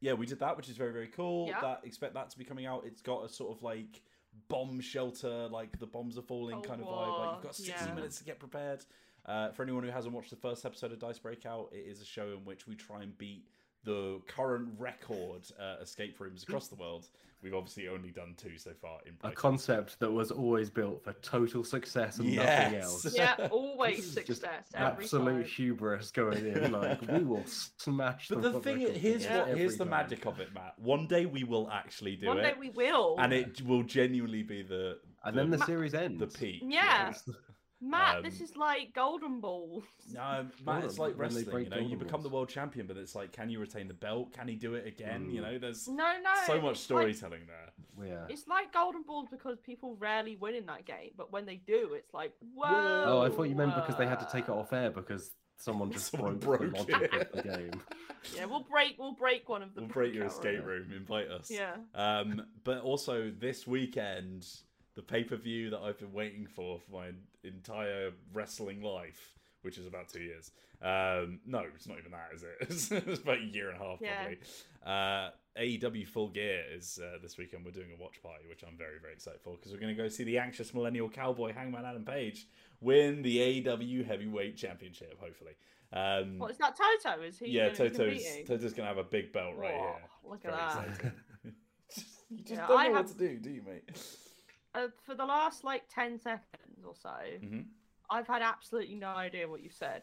yeah, we did that, which is very very cool. Yeah. That expect that to be coming out. It's got a sort of like bomb shelter, like the bombs are falling Cold kind of vibe. Like you've got sixty yeah. minutes to get prepared. Uh, for anyone who hasn't watched the first episode of Dice Breakout, it is a show in which we try and beat the current record uh, escape rooms across the world. We've obviously only done two so far in A concept that was always built for total success and nothing else. yeah, always success. Every Absolute time. hubris going in. Like we will smash. But the world thing is, here's Yeah. what here's the time. magic of it, Matt. One day we will actually do One it, One day we will. and it will genuinely be the And then the Ma- series ends. the peak. Yeah. It's the- Matt, um, this is like Golden Balls. No, Matt, it's like wrestling. You know, you Golden become the world champion, but it's like, can you retain the belt? Can he do it again? You Mm. know, there's No, no. so much it's like- storytelling there. yeah. It's like Golden Balls because people rarely win in that game, but when they do, it's like whoa. Oh, I thought you meant because they had to take it off air because someone just Someone broke, the logic it. of the game. Yeah, we'll break. We'll break one of the. We'll break your escape rooms. room. Invite us. Yeah. Um, but also this weekend, the pay per view that I've been waiting for for my entire wrestling life, which is about two years. Um, no, it's not even that, is it? It's, about a year and a half, Yeah. probably. Uh, AEW Full Gear is uh, this weekend. We're doing a watch party, which I'm very, very excited for because we're going to go see the anxious millennial cowboy Hangman Adam Page win the AEW Heavyweight Championship, hopefully. Um, What is that? Toto? Is he? yeah, Toto's? Toto's going to have a big belt right Whoa, here. Look at Very that. you just Yeah, don't I know have- what to do, do you, mate? Uh, for the last like ten seconds or so, hmm I've had absolutely no idea what you said,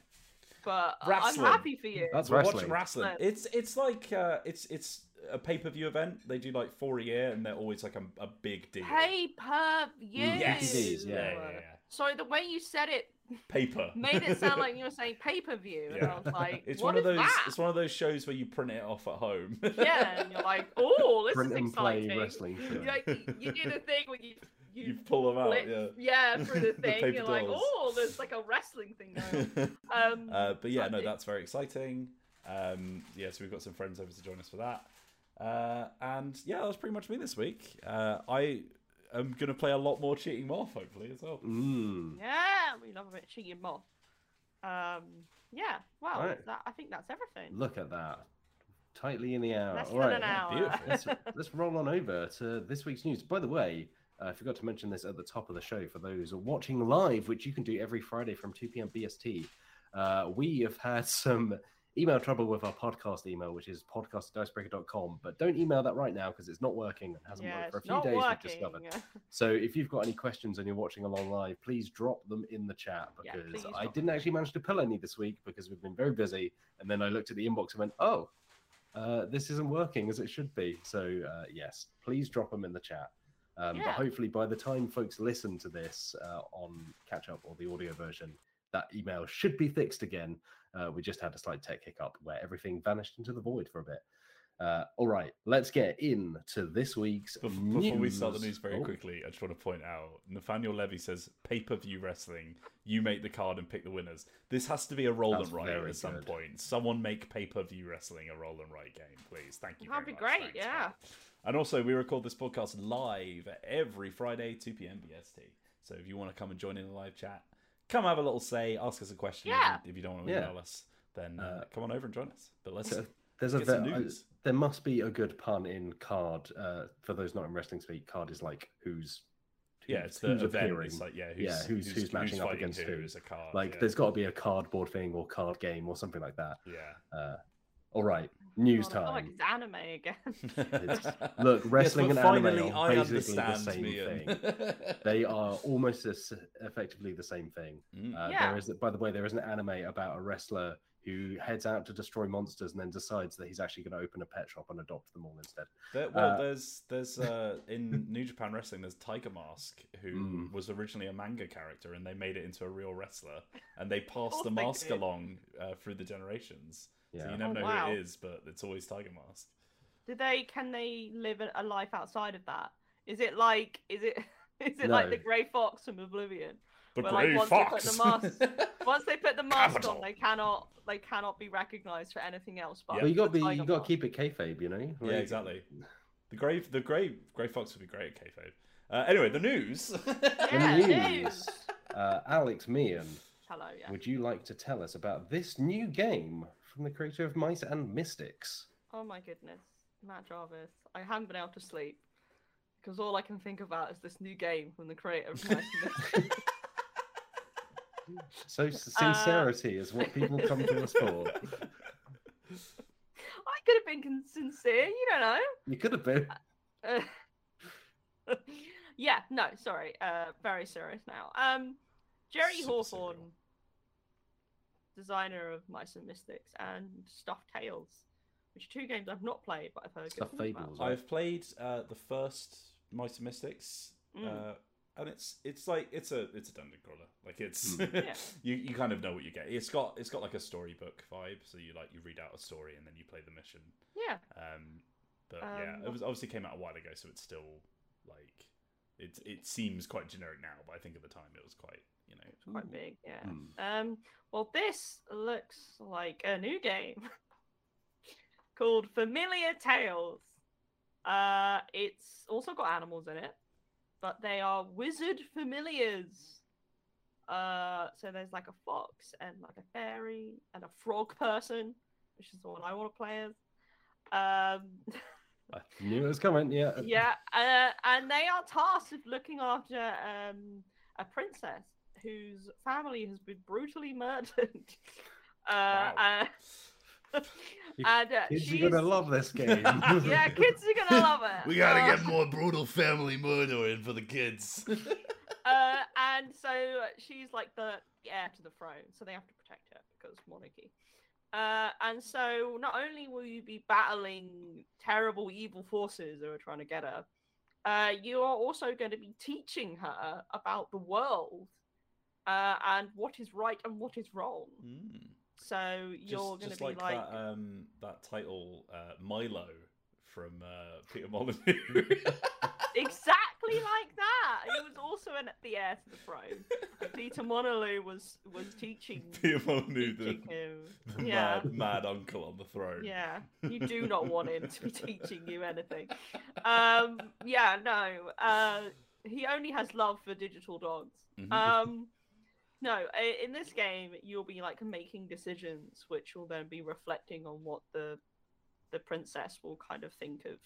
but Wrestling. I'm happy for you. That's We're wrestling. watching wrestling. It's it's like uh, it's it's a pay per view event. They do like four a year, and they're always like a, a big deal. Pay per view. yes, DVDs, yeah, yeah. yeah, yeah. Sorry, the way you said it Paper made it sound like you were saying pay per view, and I was like, It's what one of those. that? It's one of those shows where you print it off at home. Yeah, and you're like, oh, this Print is and play exciting. wrestling show. You, like, you, you do the thing where you you, you pull them out. flip, Yeah. yeah, through the The thing. paper you're like, oh, there's like a wrestling thing going on. Um, uh, but yeah, no, that's very exciting. Um, yeah, so we've got some friends over to join us for that. Uh, and yeah, that was pretty much me this week. Uh, I am going to play a lot more cheating Moth, hopefully, as well. Mm. yeah, we love a bit of cheating moth. Um, yeah, well, Right. that, I think that's everything. Look at that. Tightly in the hour. Less All than an hour. beautiful. let's, let's roll on over to this week's news. By the way, uh, I forgot to mention this at the top of the show for those watching live, which you can do every Friday from 2 p.m. BST. Uh, we have had some email trouble with our podcast email, which is podcast.dicebreaker.com. But don't email that right now because it's not working and hasn't yeah, worked for a few days. working. We've discovered. So if you've got any questions and you're watching along live, please drop them in the chat because please I didn't actually manage to pull any this week because we've been very busy. And then I looked at the inbox and went, oh, uh, this isn't working as it should be. So uh, yes, please drop them in the chat. Um, Yeah. But hopefully by the time folks listen to this uh, on catch up or the audio version, that email should be fixed again. Uh, we just had a slight tech hiccup where everything vanished into the void for a bit. Uh, all right, let's get into this week's Bef- Before we start the news very Oh. quickly, I just want to point out Nathaniel Levy says pay per view wrestling. You make the card and pick the winners. This has to be a roll That's and write very at some good. point. Someone make pay per view wrestling a roll and write game, please. Thank you. That'd very be much. great, Thanks, yeah. mate. And also, we record this podcast live every Friday, 2 p.m. BST. So if you want to come and join in the live chat, come have a little say, ask us a question. Yeah. If you don't want to Yeah. email us, then uh, Uh, come on over and join us. But let's So there's a some ve- uh, news. there must be a good pun in card. Uh, for those not in wrestling speak, card is like who's, yeah, who's- it's the who's event. appearing. It's like yeah, who's, Yeah, who's- who's matching up fighting against who. is a card. like yeah. there's got to be a cardboard thing or card game or something like that. yeah. Uh, all right, News God, I like time. it's anime again. It's- Look, wrestling yes, and but anime are I basically the same Ian. thing. They are almost as effectively the same thing. Mm. Uh, Yeah. There is, by the way, there is an anime about a wrestler who heads out to destroy monsters and then decides that he's actually going to open a pet shop and adopt them all instead. There, well, Uh, there's there's uh, in New Japan Wrestling, there's Tiger Mask, who Mm. was originally a manga character, and they made it into a real wrestler, and they passed the mask along uh, through the generations. So you never Oh, know wow. who it is, but it's always Tiger Mask. Do they? Can they live a a life outside of that? Is it like? Is it? Is it No. like the Grey Fox from Oblivion? The Well, like, Grey once they put Fox. the Once they put the mask Capital. on, they cannot. They cannot be recognized for anything else. But Well, you got to the you got to keep it kayfabe, you know. yeah, exactly. The grey, the grey, grey fox would be great at kayfabe. Uh, anyway, the news. Yeah, The news. news. Uh, Alex Meehan, Hello. Yeah. would you like to tell us about this new game from the creator of Mice and Mystics? Oh my goodness, Matt Jarvis. I haven't been able to sleep because all I can think about is this new game from the creator of Mice and Mystics. So s- sincerity is what people come to us for. I could have been sincere. You don't know. You could have been. Uh, yeah, no, sorry. Uh, very serious now. Um, Jerry Hawthorne. Designer of Mice and Mystics and Stuffed Tales, which are two games I've not played, but I've heard good Stuffed things about. Fables, right? I've played uh, the first Mice and Mystics, Mm. uh, and it's it's like it's a it's a dungeon crawler. Like it's Mm. Yeah. you you kind of know what you get. It's got it's got like a storybook vibe, so you like you read out a story and then you play the mission. Yeah, Um, but yeah, Um, it was obviously came out a while ago, so it's still like it it seems quite generic now, but I think at the time it was quite you know it's quite big. Yeah. Hmm. Um, well, this looks like a new game called Familiar Tales. Uh, it's also got animals in it, but they are wizard familiars. Uh, so there's like a fox and like a fairy and a frog person, which is the one I want to play as. Um, I knew it was coming. Yeah. yeah, uh, and they are tasked with looking after um, a princess whose family has been brutally murdered. Uh, Wow. uh, and uh, Kids, she's... you're gonna love this game. yeah, kids are gonna love it. We gotta Uh, get more brutal family murder in for the kids. uh, and so she's like the heir to the throne, so they have to protect her because monarchy. Uh, and so not only will you be battling terrible evil forces who are trying to get her, uh, you are also going to be teaching her about the world uh, and what is right and what is wrong. Mm. So you're going to be like, like, that um that title uh, Milo from uh, Peter Molyneux. exactly like that. He was also an, the heir to the throne. Peter Monolou was was teaching, Peter Molyneux, the, him. the yeah. mad mad uncle on the throne. Yeah, you do not want him to be teaching you anything. Um, yeah, no. Uh, he only has love for digital dogs. Mhm. Um, no, in this game, you'll be like making decisions, which will then be reflecting on what the the princess will kind of think of,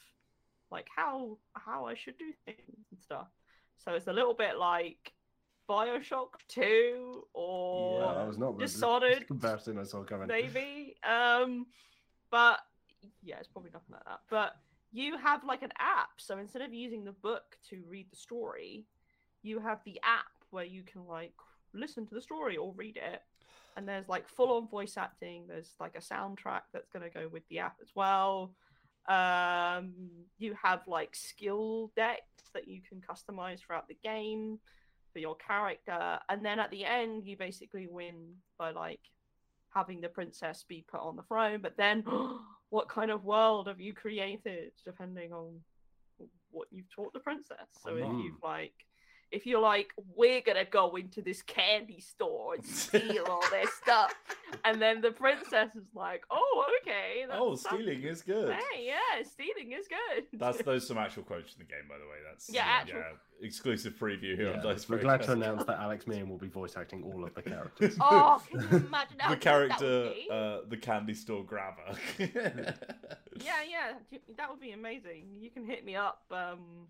like how how I should do things and stuff. So it's a little bit like Bioshock Two or Yeah, that was not Dishonored, comparison I saw coming. maybe. Um, but yeah, it's probably nothing like that. But you have like an app, so instead of using the book to read the story, you have the app where you can like listen to the story or read it. And there's like full on voice acting. There's like a soundtrack that's going to go with the app as well. Um, you have like skill decks that you can customize throughout the game for your character. And then at the end, you basically win by like having the princess be put on the throne. But then, what kind of world have you created depending on what you've taught the princess? So if Mhm. you've like, if you're like, we're gonna go into this candy store and steal all this stuff, and then the princess is like, oh, okay, Oh, stealing is good. Hey, yeah, stealing is good. That's those some actual quotes in the game, by the way. That's Yeah, actual- exclusive preview here on Yeah, Dice we're glad to announce that Alex Meehan will be voice acting all of the characters. oh, can you imagine how the good that character, uh, the candy store grabber. Yeah, yeah, that would be amazing. You can hit me up, um,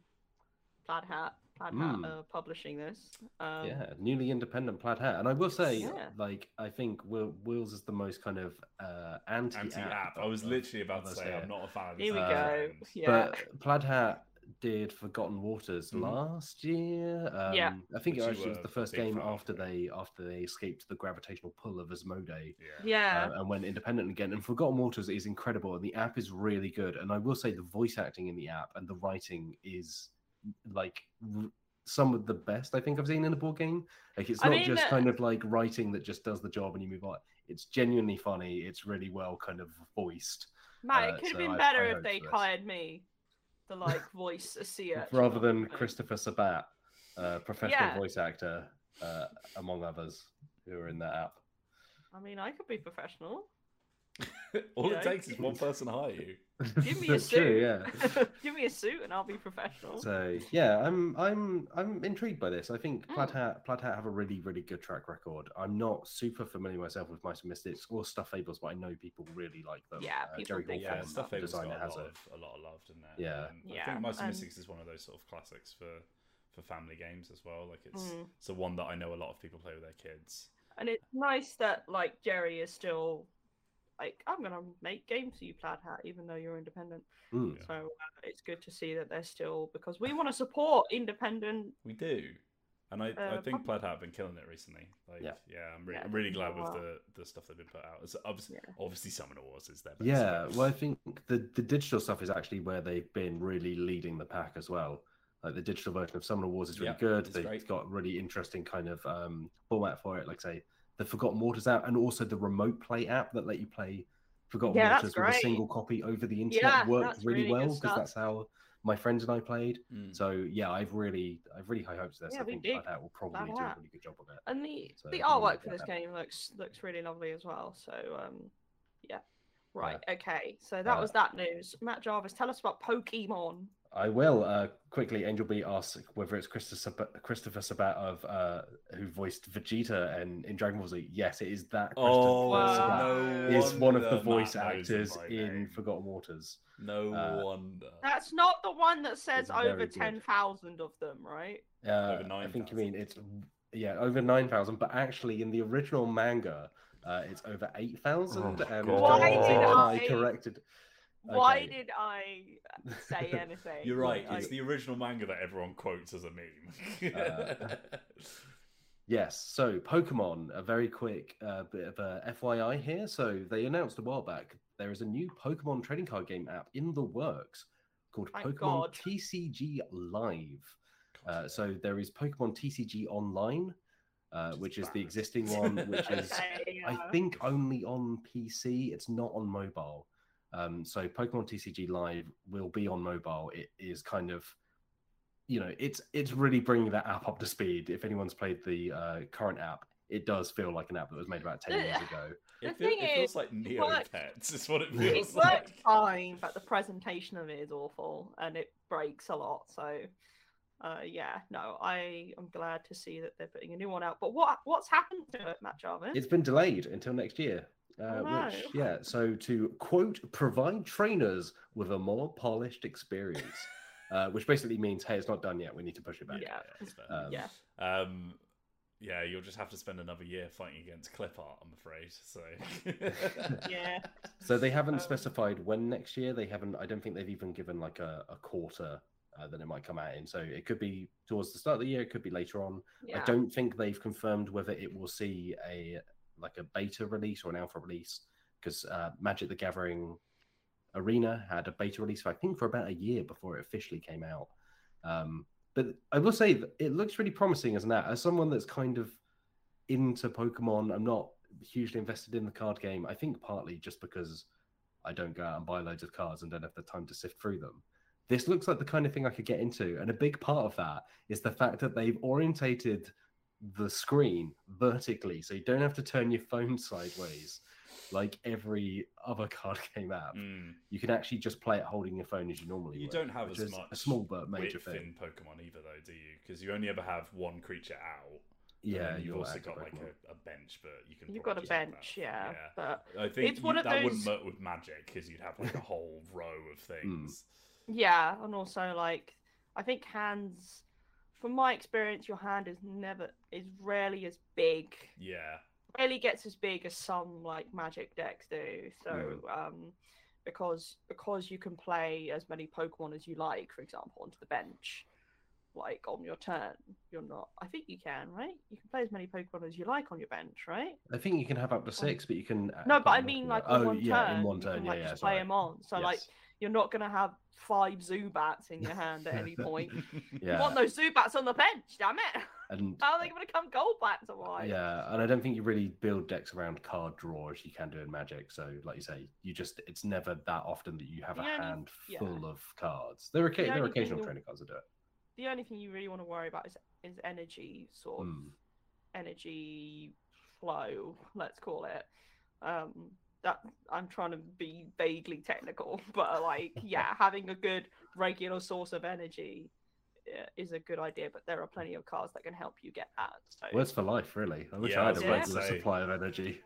Plaid Hat, Plaid Hat Mm. are publishing this. Um, yeah, newly independent plaid hat, and I will say, Yeah. like, I think Will, Wheels is the most kind of uh, anti Anti-app. I was literally about to say I'm not a fan of this. Here we Uh, go. trend. Yeah. But Plaid Hat did Forgotten Waters Mhm. last year. Um, Yeah. I think Which it actually was the first game fan after yeah. they after they escaped the gravitational pull of Asmodee. Yeah. yeah. uh, and went independent again. And Forgotten Waters is incredible, and the app is really good. And I will say the voice acting in the app and the writing is like r- some of the best I think I've seen in a board game. Like it's I not mean, just uh, kind of like writing that just does the job and you move on. It's genuinely funny. It's really well kind of voiced, Matt, uh, it could have been I- better I if they'd hired me to like voice a sea rather than. Christopher Sabat, uh, professional Yeah. voice actor, uh, among others who are in that app. I mean, I could be professional. All Yeah. it takes is one person to hire you. Give me a That's suit. true, yeah. Give me a suit and I'll be professional. So yeah, I'm I'm I'm intrigued by this. I think Plaid Mm. Hat Plaid Hat have a really really good track record. I'm not super familiar myself with Mice and Mystics or Stuffed Fables, but I know people really like them. Yeah, uh, people Jerry dig Yeah, them. Hawthorne, Stuff the Fables got designer, a has lot, a of, a lot of love, didn't it? Yeah. And I think Mice and and- Mystics is one of those sort of classics for for family games as well. Like it's Mm. it's a one that I know a lot of people play with their kids. And it's nice that like Jerry is still like, I'm gonna make games for you, Plaid Hat, even though you're independent. Mm. Yeah. So uh, it's good to see that they're still because we want to support independent. We do. And I, I Uh, think Plaid Hat have been killing it recently. Like, yeah, Yeah. I'm, re- Yeah, I'm really glad with the, the stuff they've been put out. It's obviously, Yeah. obviously Summoner Wars is their best. Yeah, but- well, I think the the digital stuff is actually where they've been really leading the pack as well. Like the digital version of Summoner Wars is really Yeah, good. it's They've great. got really interesting kind of um, format for it, like say the Forgotten Waters app, and also the remote play app that let you play Forgotten Yeah, Waters with a single copy over the internet. Yeah, worked really, really well because that's how my friends and I played. Mm. So yeah, I've really, I've really high hopes for this. Yeah, I think dig that will probably Plaid do a really good job of it. And the So the artwork for this that. game looks looks really lovely as well. So um, yeah, right, okay. So that Uh, was that news. Matt Jarvis, tell us about Pokemon. I will uh, quickly. Angel B asks whether it's Christopher Sabat, Christopher Sabat of uh, who voiced Vegeta and in Dragon Ball Z. Yes, it is that. Oh, Christopher Wow. Sabat no is one of the voice Matt knows him actors in name. Forgotten Waters. No uh, wonder. That's not the one that says over good. ten thousand of them, right? Uh, Over I think you mean it's yeah over nine thousand, but actually in the original manga, uh, it's over eight thousand. Oh, and God. Why did I- corrected? Why Okay. did I say anything? You're right. Like, It's the original manga that everyone quotes as a meme. Uh, Yes, so Pokemon, a very quick uh, bit of a FYI here. So they announced a while back there is a new Pokemon trading card game app in the works called Thank Pokemon God. TCG Live. Uh, so there is Pokemon TCG Online, uh, which is the existing one, which is okay, I uh, think only on PC. It's not on mobile. Um, so Pokemon TCG Live will be on mobile. It is kind of, you know, it's it's really bringing that app up to speed. If anyone's played the uh, current app, it does feel like an app that was made about ten The- years ago. The It, feel, thing it feels is, like Neopets. Is what it it feels works like. fine, but the presentation of it is awful and it breaks a lot. So, uh, yeah, no, I am glad to see that they're putting a new one out. But what what's happened to it, Matt Jarvis? It's been delayed until next year. Uh, Oh, Which, yeah, so to quote, provide trainers with a more polished experience, uh, which basically means, hey, it's not done yet. We need to push it back. Yeah. it's. Um, yeah, Um, yeah, you'll just have to spend another year fighting against clip art, I'm afraid. So yeah. So they haven't Um, specified when next year. They haven't. I don't think they've even given like a, a quarter uh, that it might come out in. So it could be towards the start of the year. It could be later on. yeah. I don't think they've confirmed whether it will see a like a beta release or an alpha release because uh, Magic the Gathering Arena had a beta release, I think, for about a year before it officially came out. Um, but I will say it looks really promising as an app. As someone that's kind of into Pokemon, I'm not hugely invested in the card game. I think partly just because I don't go out and buy loads of cards and don't have the time to sift through them. This looks like the kind of thing I could get into. And a big part of that is the fact that they've orientated the screen vertically so you don't have to turn your phone sideways like every other card game app. Mm, You can actually just play it holding your phone as you normally you would, don't have as much a small but major width thing. in Pokemon either, though, do you? Because you only ever have one creature out. Yeah, you've also active got like a, a bench, but you can. You've got a bench, that. yeah, but I think It's one of that wouldn't work with Magic because you'd have like a whole row of Hmm. things. Yeah, and also like I think hands from my experience, your hand is never is rarely as big. Yeah. Rarely gets as big as some like Magic decks do. So um, because because you can play as many Pokemon as you like, for example, onto the bench, like on your turn. You're not. I think you can, right? You can play as many Pokemon as you like on your bench, right? I think you can have up to six, but you can. uh, No, but I mean like oh on one yeah, turn. in one turn, can, yeah, like, yeah. just play them on. So like you're not gonna have five Zubats in your hand at any point. yeah. You want those Zubats on the bench, damn it! and How are they gonna come Golbats or why? yeah, and I don't think you really build decks around card draw as you can do in Magic. So, like you say, you just it's never that often that you have a only- hand yeah. full of cards. There are The there are occasional you'll- training cards that do it. The only thing you really want to worry about is is energy sort of Mm. energy flow, let's call it. Um, that I'm trying to be vaguely technical, but like, yeah, having a good regular source of energy uh, is a good idea. But there are plenty of cars that can help you get that. So Words for life, really. I wish Yeah, I I had a about regular say. supply of energy.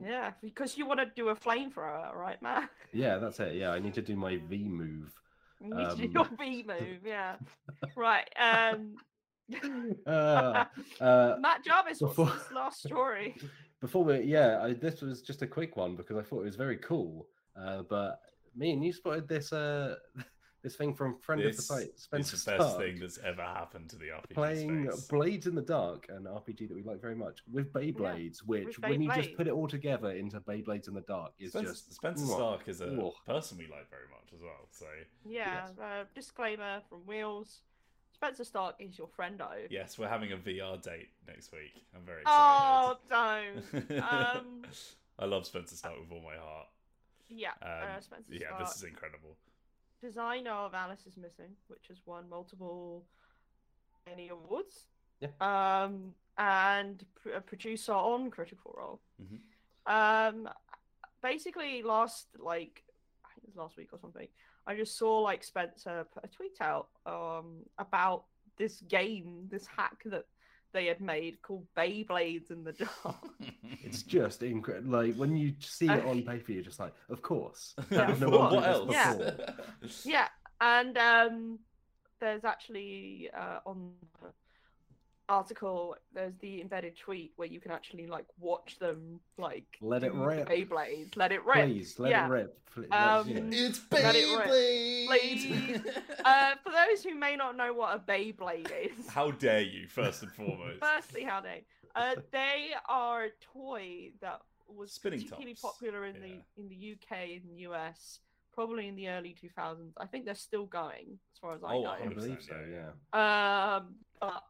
yeah, because you want to do a flamethrower, right, Matt? Yeah, that's it. Yeah, I need to do my V move. You need to do Um, your B move, yeah. right. Um, Uh, uh, Matt Jarvis, what's before- his last story? before we, yeah, I, this was just a quick one because I thought it was very cool. Uh, but me and you spotted this uh, this thing from friend of the This site, It's Spencer the best Stark, thing that's ever happened to the RPG playing space. Blades in the Dark, an RPG that we like very much, with Beyblades, which with when you just put it all together into Beyblades in the Dark is Spencer, just Spencer mwah. Stark is a Mwah. person we like very much as well. So Yeah, uh, disclaimer from Wheels. Spencer Stark is your friendo. yes, we're having a VR date next week. I'm very excited. Oh, excited. don't. Um, I love Spencer Stark with all my heart. yeah, Um, uh, Spencer yeah, Stark, this is incredible. Designer of Alice is Missing, which has won multiple ENnie awards. Yeah. Um, and pr- a producer on Critical Role. Mhm. Um, basically, last like I think it was last week or something, I just saw like Spencer put a tweet out um about this game, this hack that they had made called Beyblades in the Dark. It's just incredible. Like when you see it on paper, you're just like, of course. Yeah, no what else? this Yeah. yeah, and um, there's actually uh, on the article there's the embedded tweet where you can actually like watch them like Let it do the rip. Beyblades, let it rip. Please let Yeah. it rip. Pl- let- Um, you know. It's Let it Uh, for those who may not know what a Beyblade is, How dare you, first and foremost. firstly, how they uh, they are a toy that was Spinning particularly tops, popular in yeah. the in the UK and US, probably in the early 2000s. I think they're still going, as far as I Oh, know. I 100%, believe so. yeah, Yeah. Um, but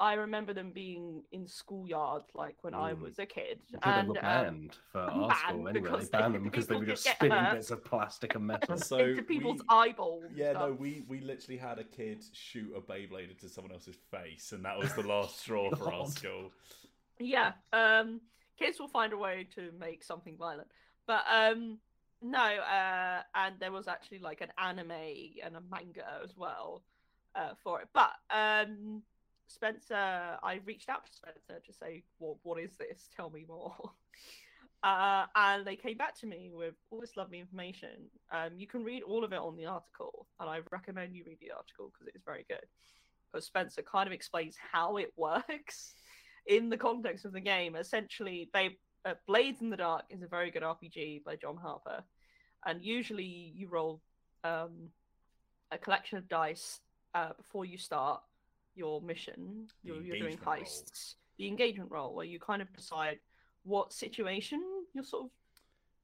I remember them being in schoolyard, like when I Mm. was a kid, I'm sure they and were um, banned for our banned school anyway. They banned them because they people were just get spitting hurt. bits of plastic and metal. So into people's we- eyeballs. and Yeah, no, we we literally had a kid shoot a Beyblade into someone else's face, and that was the last straw for our school. yeah um kids will find a way to make something violent but um no uh and there was actually like an anime and a manga as well uh for it but um spencer i reached out to spencer to say what what is this? Tell me more. Uh and they came back to me with all this lovely information. Um you can read all of it on the article and i recommend you read the article because it is very good. Because spencer kind of explains how it works in the context of the game, essentially, they uh, Blades in the Dark is a very good RPG by John Harper, and usually you roll um, a collection of dice uh, before you start your mission. The You're, you're doing engagement roll. heists. The engagement roll, where you kind of decide what situation you're sort of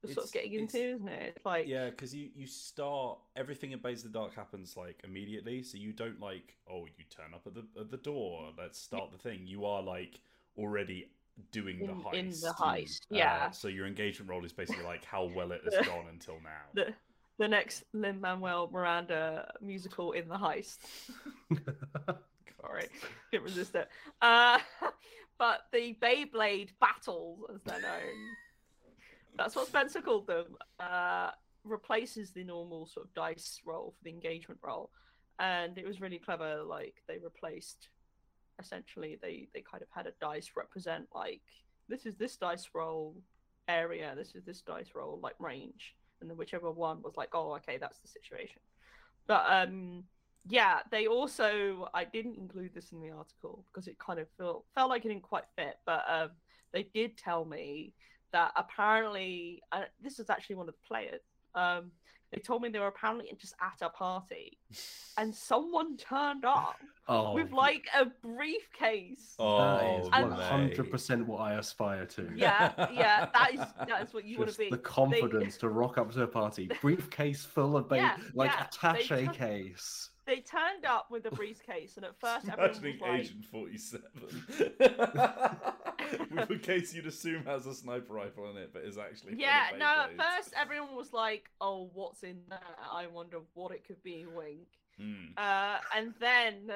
you're sort of getting into, isn't it? It's like Yeah, because you you start everything in Blades of the Dark happens like immediately, so you don't like oh you turn up at the at the door, let's start the thing. You are like already doing the heist. in the heist, Uh, yeah. so your engagement roll is basically like how well it has gone until now. the the next Lin Manuel Miranda musical in the heist. Sorry, couldn't resist it. Uh, but the Beyblade battles, as they're known, that's what Spencer called them, uh, replaces the normal sort of dice roll for the engagement roll. And it was really clever. Like, they replaced essentially, they, they kind of had a dice represent, like, this is this dice roll area, this is this dice roll, like, range. And then whichever one was like, oh, okay, that's the situation. But, um, yeah, they also I didn't include this in the article because it kind of felt felt like it didn't quite fit, but um, they did tell me that apparently uh, this is actually one of the players. Um, they told me they were apparently just at a party, and someone turned up Oh, with like a briefcase. that Oh, is And- one hundred percent what I aspire to. Yeah, yeah, that is that is what you want to Just be. the confidence to rock up to a party, briefcase full of baby, Yeah, like yeah, attache they case. They turned up with a briefcase, and at first everyone was Imagining like, Agent 47. With a case you'd assume has a sniper rifle in it, but is actually. Yeah, no, at first everyone was like, oh, what's in there? I wonder what it could be, wink. Mm. Uh, and then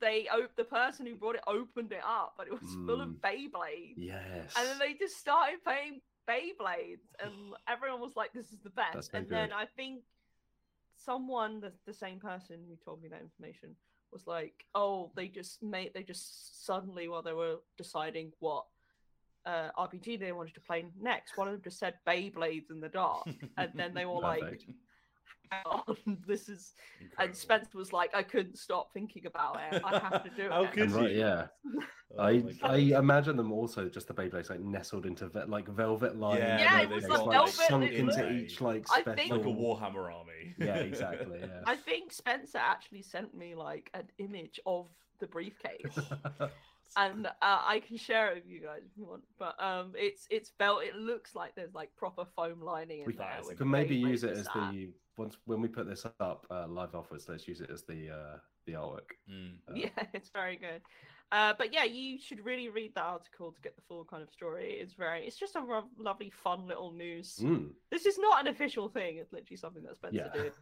they, op- the person who brought it opened it up, but it was full of Mm. Beyblades. Yes. And then they just started playing Beyblades, and everyone was like, this is the best. That's no and then. I think someone, the, the same person who told me that information, was like, oh, they just made, they just suddenly, while they were deciding what uh, RPG they wanted to play next, one of them just said Beyblades in the dark. and then they were like, Um, this is. And Incredible. Spencer was like, I couldn't stop thinking about it. I have to do it. How could right, you? yeah. Oh I I imagine them also just the Beyblades like nestled into ve- like velvet line. Yeah, Yeah, no, it was they've like velvet, sunk into looked- each like I special. think- like a Warhammer army. Yeah, exactly. Yeah. I think Spencer actually sent me like an image of the briefcase. and uh, I can share it with you guys if you want. But um, it's it's felt. It looks like there's like proper foam lining in we there. That is with can maybe use it as that. the once when we put this up uh, live offers. Let's use it as the uh, the artwork. Mm. Uh, Yeah, it's very good. Uh, but yeah, you should really read that article to get the full kind of story. It's very, it's just a ro- lovely, fun little news. Mm. This is not an official thing. It's literally something that Spencer Yeah. did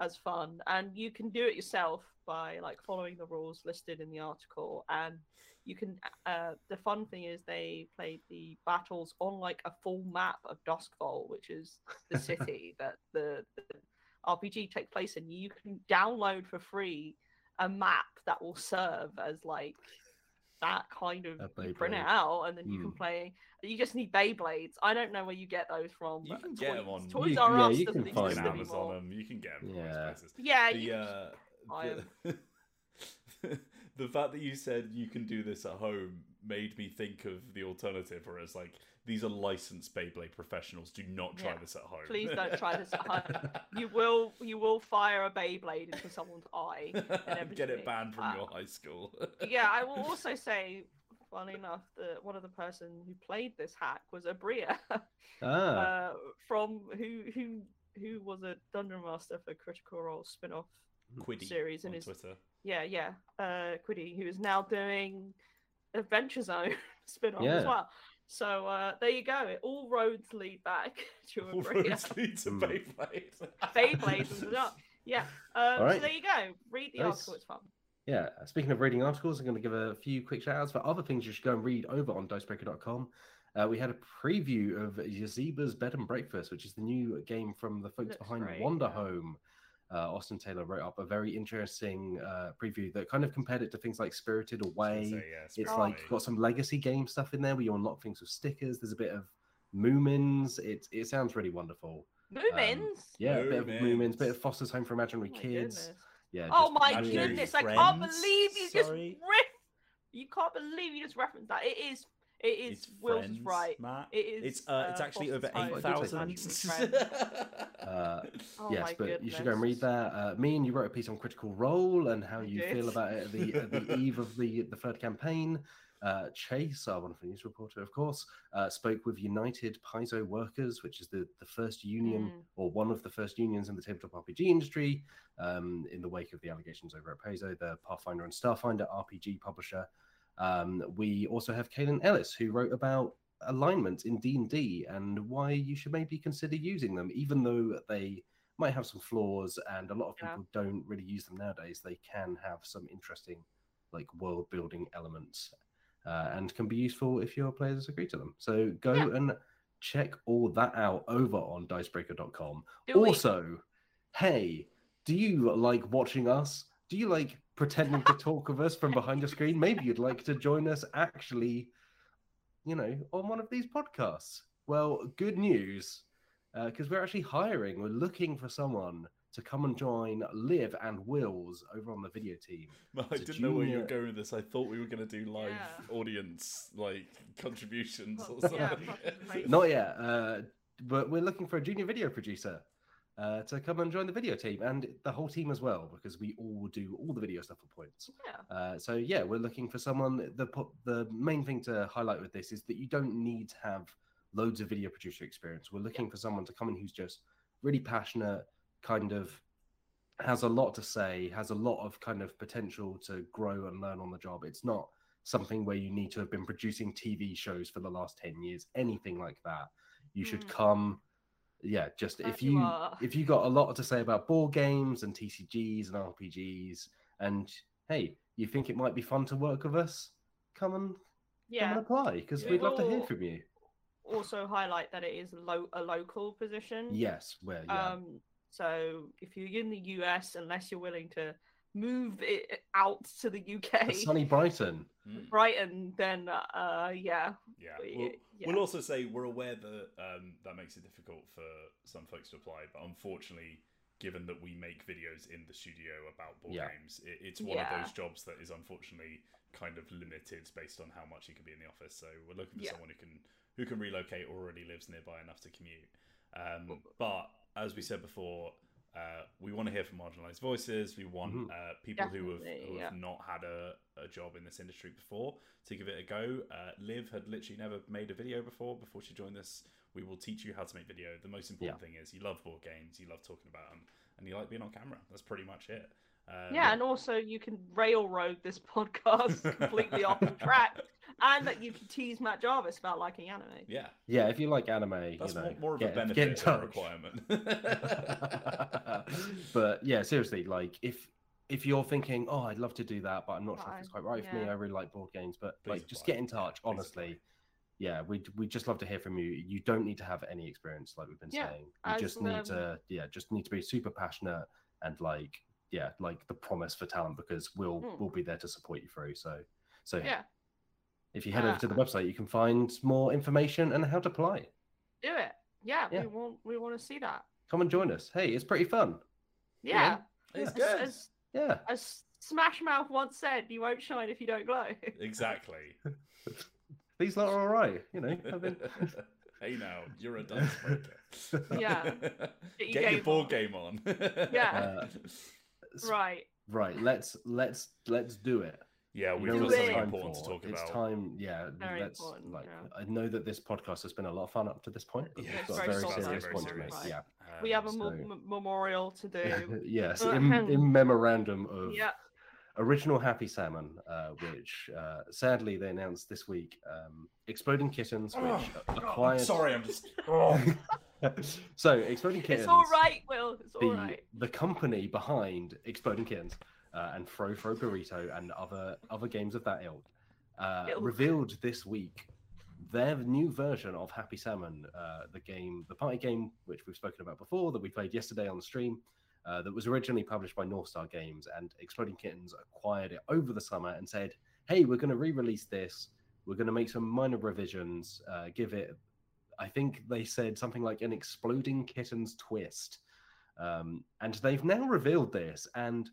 as fun, and you can do it yourself by like following the rules listed in the article. And you can. Uh, the fun thing is they played the battles on like a full map of Doskvol, which is the city that the, the RPG takes place in. You can download for free a map that will serve as like that kind of A you print it out and then you can Hmm. play you just need Beyblades. I don't know where you get those from. You but can get 'em them on- Toys You- R yeah, Us you can You exist find Amazon them. You can get them from Yeah. places. Yeah, The, you can uh, buy the, the fact that you said you can do this at home made me think of the alternative, whereas like these are licensed Beyblade professionals. Do not try Yeah. this at home. Please don't try this at home. you will you will fire a Beyblade into someone's eye. And get it banned from Uh, your high school. yeah, I will also say, funny enough, that one of the person who played this hack was Aabria, Ah, uh, from who who who was a dungeon master for Critical Role spin-off Quiddy series on and is Twitter. yeah yeah uh Quiddy who is now doing Adventure Zone spin-off Yeah. as well. So uh, there you go. It, all roads lead back to a All Bria. roads lead to Hmm. Beyblade. Beyblade was up. Yeah. Um, Alright. So there you go. Read the Nice. article. It's fun. Yeah, speaking of reading articles, I'm going to give a few quick shout outs for other things you should go and read over on dicebreaker.com. Uh, we had a preview of Yaziba's Bed and Breakfast, which is the new game from the folks Looks behind great, Wander yeah. Home. Uh, Austin Taylor wrote up a very interesting uh, preview that kind of compared it to things like Spirited Away. So, yeah, It's Spirit like Away. got some legacy game stuff in there where you unlock things with stickers. There's a bit of Moomins. It, it sounds really wonderful. Moomins. Yeah, a bit of Moomins, bit Moomins. of Foster's Home for Imaginary Oh Kids. goodness. Yeah. Oh my really- Imaginary goodness! I can't believe you just Sorry? riff. You can't believe you just referenced that. It is. It is. It's Will's friends, right. Matt. It is. It's uh, it's actually over Foster's Home eight for thousand. Imaginary Friends. Uh, Oh yes, my but you should go and read that. Uh, me and you wrote a piece on Critical Role and how I you did. feel about it at the, at the eve of the, the third campaign. Uh, Chase, our wonderful news reporter, of course, uh, spoke with United Paizo Workers, which is the, the first union Mm. or one of the first unions in the tabletop RPG industry um, in the wake of the allegations over at Paizo, the Pathfinder and Starfinder RPG publisher. Um, we also have Kaylin Ellis, who wrote about alignment in D&D and why you should maybe consider using them, even though they might have some flaws and a lot of Yeah. people don't really use them nowadays. They can have some interesting like world building elements uh, and can be useful if your players agree to them. So go Yeah. and check all that out over on dicebreaker.com. Do we? also, hey, do you like watching us? Do you like pretending to talk with us from behind your screen? Maybe you'd like to join us actually, you know, on one of these podcasts. Well, good news, because we're actually hiring. We're looking for someone to come and join Liv and Wills over on the video team. I It's didn't know where you were going with this. I thought we were going to do live Yeah. audience like contributions or Well, yeah, something. participation. Not yet, uh, but we're looking for a junior video producer uh, to come and join the video team and the whole team as well, because we all do all the video stuff for points. Yeah. Uh, so yeah, we're looking for someone. The the main thing to highlight with this is that you don't need to have loads of video producer experience. We're looking for someone to come in who's just really passionate, kind of has a lot to say, has a lot of kind of potential to grow and learn on the job. It's not something where you need to have been producing TV shows for the last 10 years, anything like that. You should Mm. come yeah, just if you you if you got a lot to say about board games and TCGs and RPGs and hey, you think it might be fun to work with us, come and come Yeah. and apply because Yeah. we'd love to hear from you. Also highlight that it is lo- a local position. Yes, where yeah. Um, so if you're in the US, unless you're willing to move it out to the UK, sunny Brighton. Mm. Brighton, then uh, yeah, Yeah. We'll, yeah. we'll also say we're aware that um, that makes it difficult for some folks to apply, but unfortunately, given that we make videos in the studio about board Yeah. games, it, it's one Yeah. of those jobs that is unfortunately kind of limited based on how much you can be in the office. So we're looking for Yeah. someone who can who can relocate or already lives nearby enough to commute. Um, but as we said before, uh, we want to hear from marginalized voices. We want Mhm. uh, people who have, Definitely, who have yeah. not had a, a job in this industry before to give it a go. Uh, Liv had literally never made a video before. Before she joined us, we will teach you how to make video. The most important thing is you love board games, you love talking about them, and you like being on camera. That's pretty much it. Um, yeah, and also you can railroad this podcast completely off the track, and that you can tease Matt Jarvis about liking anime. yeah. Yeah, if you like anime, That's you know, more, more of get, a benefit than a requirement. but yeah, seriously, like if if you're thinking, oh, I'd love to do that, but I'm not sure if it's quite right for me. I really like board games, but Please like, just apply. get in touch. Please honestly, apply. yeah, we we just love to hear from you. You don't need to have any experience, like we've been Yeah, saying. You as, just need um, to, yeah, just need to be super passionate and like, yeah, like the promise for talent because we'll Mm. we'll be there to support you through. So, so Yeah, if you head over to the Uh, website, you can find more information and how to apply. do it. Yeah, Yeah. we want we want to see that. Come and join us. Hey, it's pretty fun. Yeah, it's good. as, Yeah. as Smash Mouth once said, "You won't shine if you don't glow." exactly. These lot are all right. You know, I've hey now, you're a dice breaker. Yeah. Get, your your game board on. game on. Yeah. Uh, s- right. Right. Let's let's let's do it. yeah, we've know got what something time important to for. talk it's about. time. Yeah. Very let's important, like. yeah. I know that this podcast has been a lot of fun up to this point, but Yeah, we've it's got a very very solid, serious very point to make. Right. Yeah. We have a Um, so- m- memorial to do. yes. Uh, In, in memorandum of yeah. original Happy Salmon, uh, which uh, sadly they announced this week. Um, Exploding Kittens, which Oh, God, acquired. I'm sorry, I'm just. Oh. so Exploding Kittens. It's all right, Will. It's the all right. the company behind Exploding Kittens uh, and Throw Throw Burrito and other other games of that ilk uh, revealed this week their new version of Happy Salmon, uh, the game, the party game which we've spoken about before that we played yesterday on the stream. Uh, that was originally published by North Star Games, and Exploding Kittens acquired it over the summer and said, "Hey, we're going to re-release this. We're going to make some minor revisions. Uh, give it I think they said something like an exploding kittens twist. Um, and they've now revealed this, and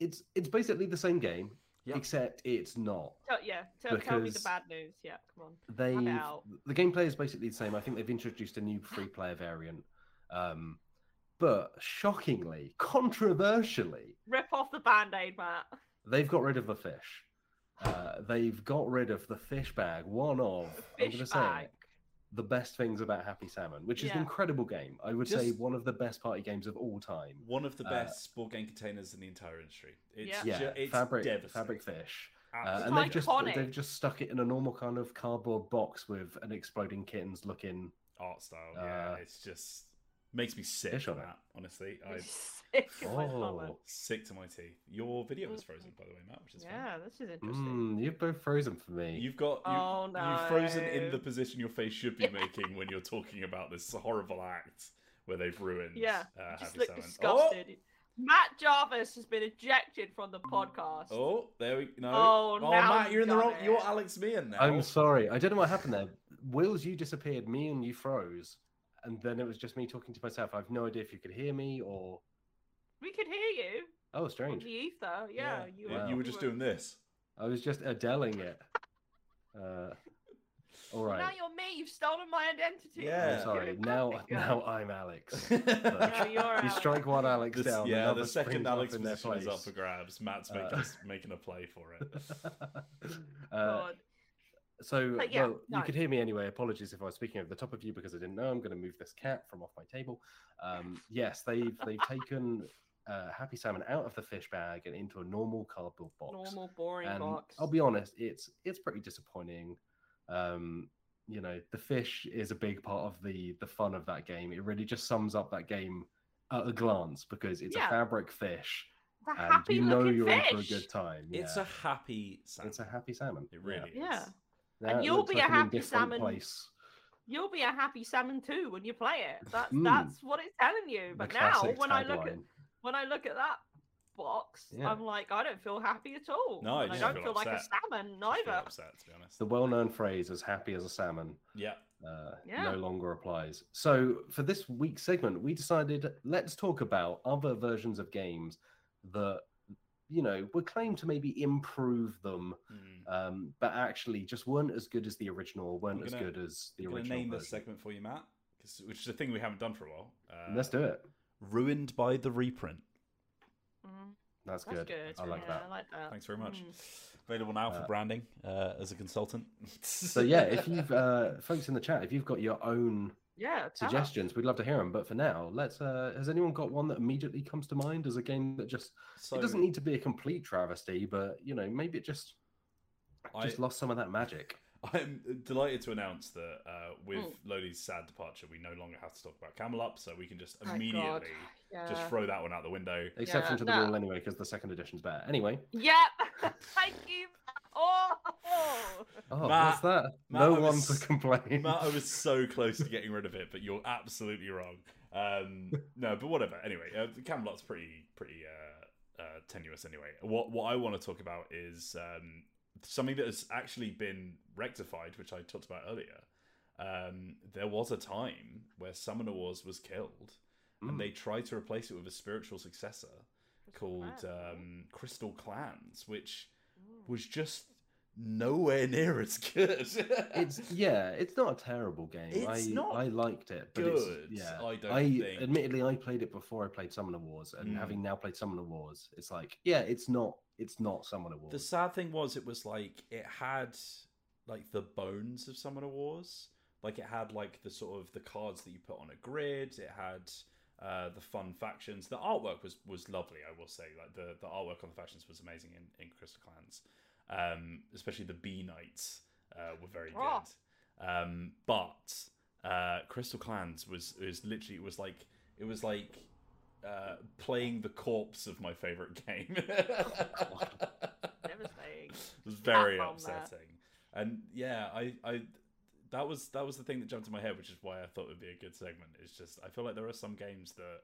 it's it's basically the same game, Yep. except it's not. Tell, yeah, tell, tell me the bad news. Yeah, come on. They the gameplay is basically the same. I think they've introduced a new free player variant. Um, but shockingly, controversially, Rip off the band aid, Matt. they've got rid of the fish. Uh, they've got rid of the fish bag. One of I'm Fish going to bag. say the best things about Happy Salmon, which is an incredible game. I would say one of the best party games of all time. One of the Uh, best board game containers in the entire industry. It's Yeah. Yeah, ju- it's fabric, fabric fish, uh, and they've just they've just stuck it in a normal kind of cardboard box with an exploding kittens looking. art style. Yeah, Uh, it's just makes me sick fish on on it. that. Honestly, I'm Sick in my stomach. Oh, sick to my teeth. Your video was frozen, by the way, Matt, which is fun. Yeah, this is interesting. mm, you've both frozen for me. You've got you, Oh, you've frozen in the position your face should be making when you're talking about this horrible act where they've ruined. Yeah, uh, just Happy look Salmon. disgusted. Matt Jarvis has been ejected from the podcast. Oh, oh, there we no. Oh, now Matt, you've you're in the wrong. it. You're Alex Meehan now. I'm sorry, I don't know what happened there. Wills, you disappeared. Me and you froze, and then it was just me talking to myself. I have no idea if you could hear me or. We could hear you Oh, on strange. the ether. Yeah, you, you, Wow. you were just doing this. I was just Adeling it. Uh, all right. Now you're me. You've stolen my identity. Yeah. I'm sorry. Now, now I'm Alex. No, Look, you're strike one Alex This- down. yeah, the second Alex in their position is up for grabs. Matt's make Uh, us making a play for it. uh, God. So, But yeah, well, no. you could hear me anyway. Apologies if I was speaking over the top of you because I didn't know. I'm going to move this cat from off my table. Um, yes, they've they've taken uh, Happy Salmon out of the fish bag and into a normal cardboard box. Normal, boring and box. I'll be honest, it's it's pretty disappointing. Um, you know, the fish is a big part of the the fun of that game. It really just sums up that game at a glance because it's Yeah. a fabric fish, The and happy you know you're fish. in for a good time. It's a happy salmon. it's a happy salmon. It really is. Yeah. Now it you'll be like a happy indifferent salmon. Place. You'll be a happy salmon too when you play it. That's Mm. that's what it's telling you. The But now when I look at when I look at that box, Yeah. I'm like, I don't feel happy at all. No, I And I just don't feel feel like a salmon Just neither. upset, to be honest. the well-known phrase "as happy as a salmon" Yeah. uh, Yeah. no longer applies. So for this week's segment, we decided let's talk about other versions of games that you know were claimed to maybe improve them, Mm. um, but actually just weren't as good as the original, weren't I'm as good as the I'm going to original. name this segment for you, Matt, 'cause- which is a thing we haven't done for a while. Uh, Let's do it. Ruined by the reprint. Mm, That's, that's good. good. I like yeah, that. I like that. Thanks very much. Mm. Available now for Uh, branding uh, as a consultant. So yeah, if you've uh, folks in the chat, if you've got your own Yeah, tell us. suggestions, we'd love to hear them. But for now, let's. Uh, has anyone got one that immediately comes to mind as a game that just so it doesn't need to be a complete travesty, but you know maybe it just just lost some of that magic. I'm delighted to announce that uh, with Mm. Lodi's sad departure, we no longer have to talk about Camel Up, so we can just immediately Yeah. just throw that one out the window. Exception Yeah, to the no. rule anyway, because the second edition's better. Anyway, Yep. Thank you. Oh. Oh, Matt- what's that? Matt, no one was- to complain. Matt, I was so close to getting rid of it, but you're absolutely wrong. Um, no, but whatever. Anyway, uh, Camel Up's pretty pretty uh, uh, tenuous. Anyway, what what I want to talk about is um, something that has actually been rectified, which I talked about earlier. Um, there was a time where Summoner Wars was killed, Mm. and they tried to replace it with a spiritual successor called Clans, um, Crystal Clans, which Mm. was just nowhere near as good. It's yeah, it's not a terrible game. It's I not I liked it, but good, it's yeah. I don't I think. admittedly I played it before I played Summoner Wars, and Mm. having now played Summoner Wars, it's like yeah, it's not it's not Summoner Wars. The sad thing was, it was like it had like the bones of Summoner Wars. Like it had like the sort of the cards that you put on a grid. It had uh, the fun factions. The artwork was was lovely. I will say, like the the artwork on the factions was amazing in in Crystal Clans. Um, especially the B Knights uh, were very Oh. good. Um, but uh, Crystal Clans was was literally it was like it was like uh, playing the corpse of my favorite game. Devastating. It was very there. upsetting. And yeah, I, I that was that was the thing that jumped in my head, which is why I thought it would be a good segment. It's just I feel like there are some games that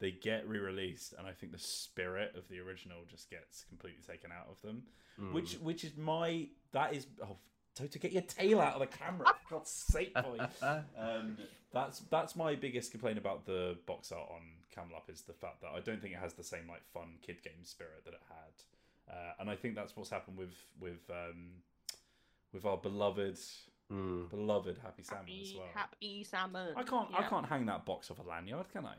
they get re-released, and I think the spirit of the original just gets completely taken out of them. Mm. Which which is my that is oh Toto, get your tail out of the camera for God's sake, boy. Um, that's that's my biggest complaint about the box art on Camel Up is the fact that I don't think it has the same like fun kid game spirit that it had, uh, and I think that's what's happened with with um, with our beloved Mm. beloved Happy Salmon as well. happy salmon. I can't I can't hang that box off a lanyard, can I?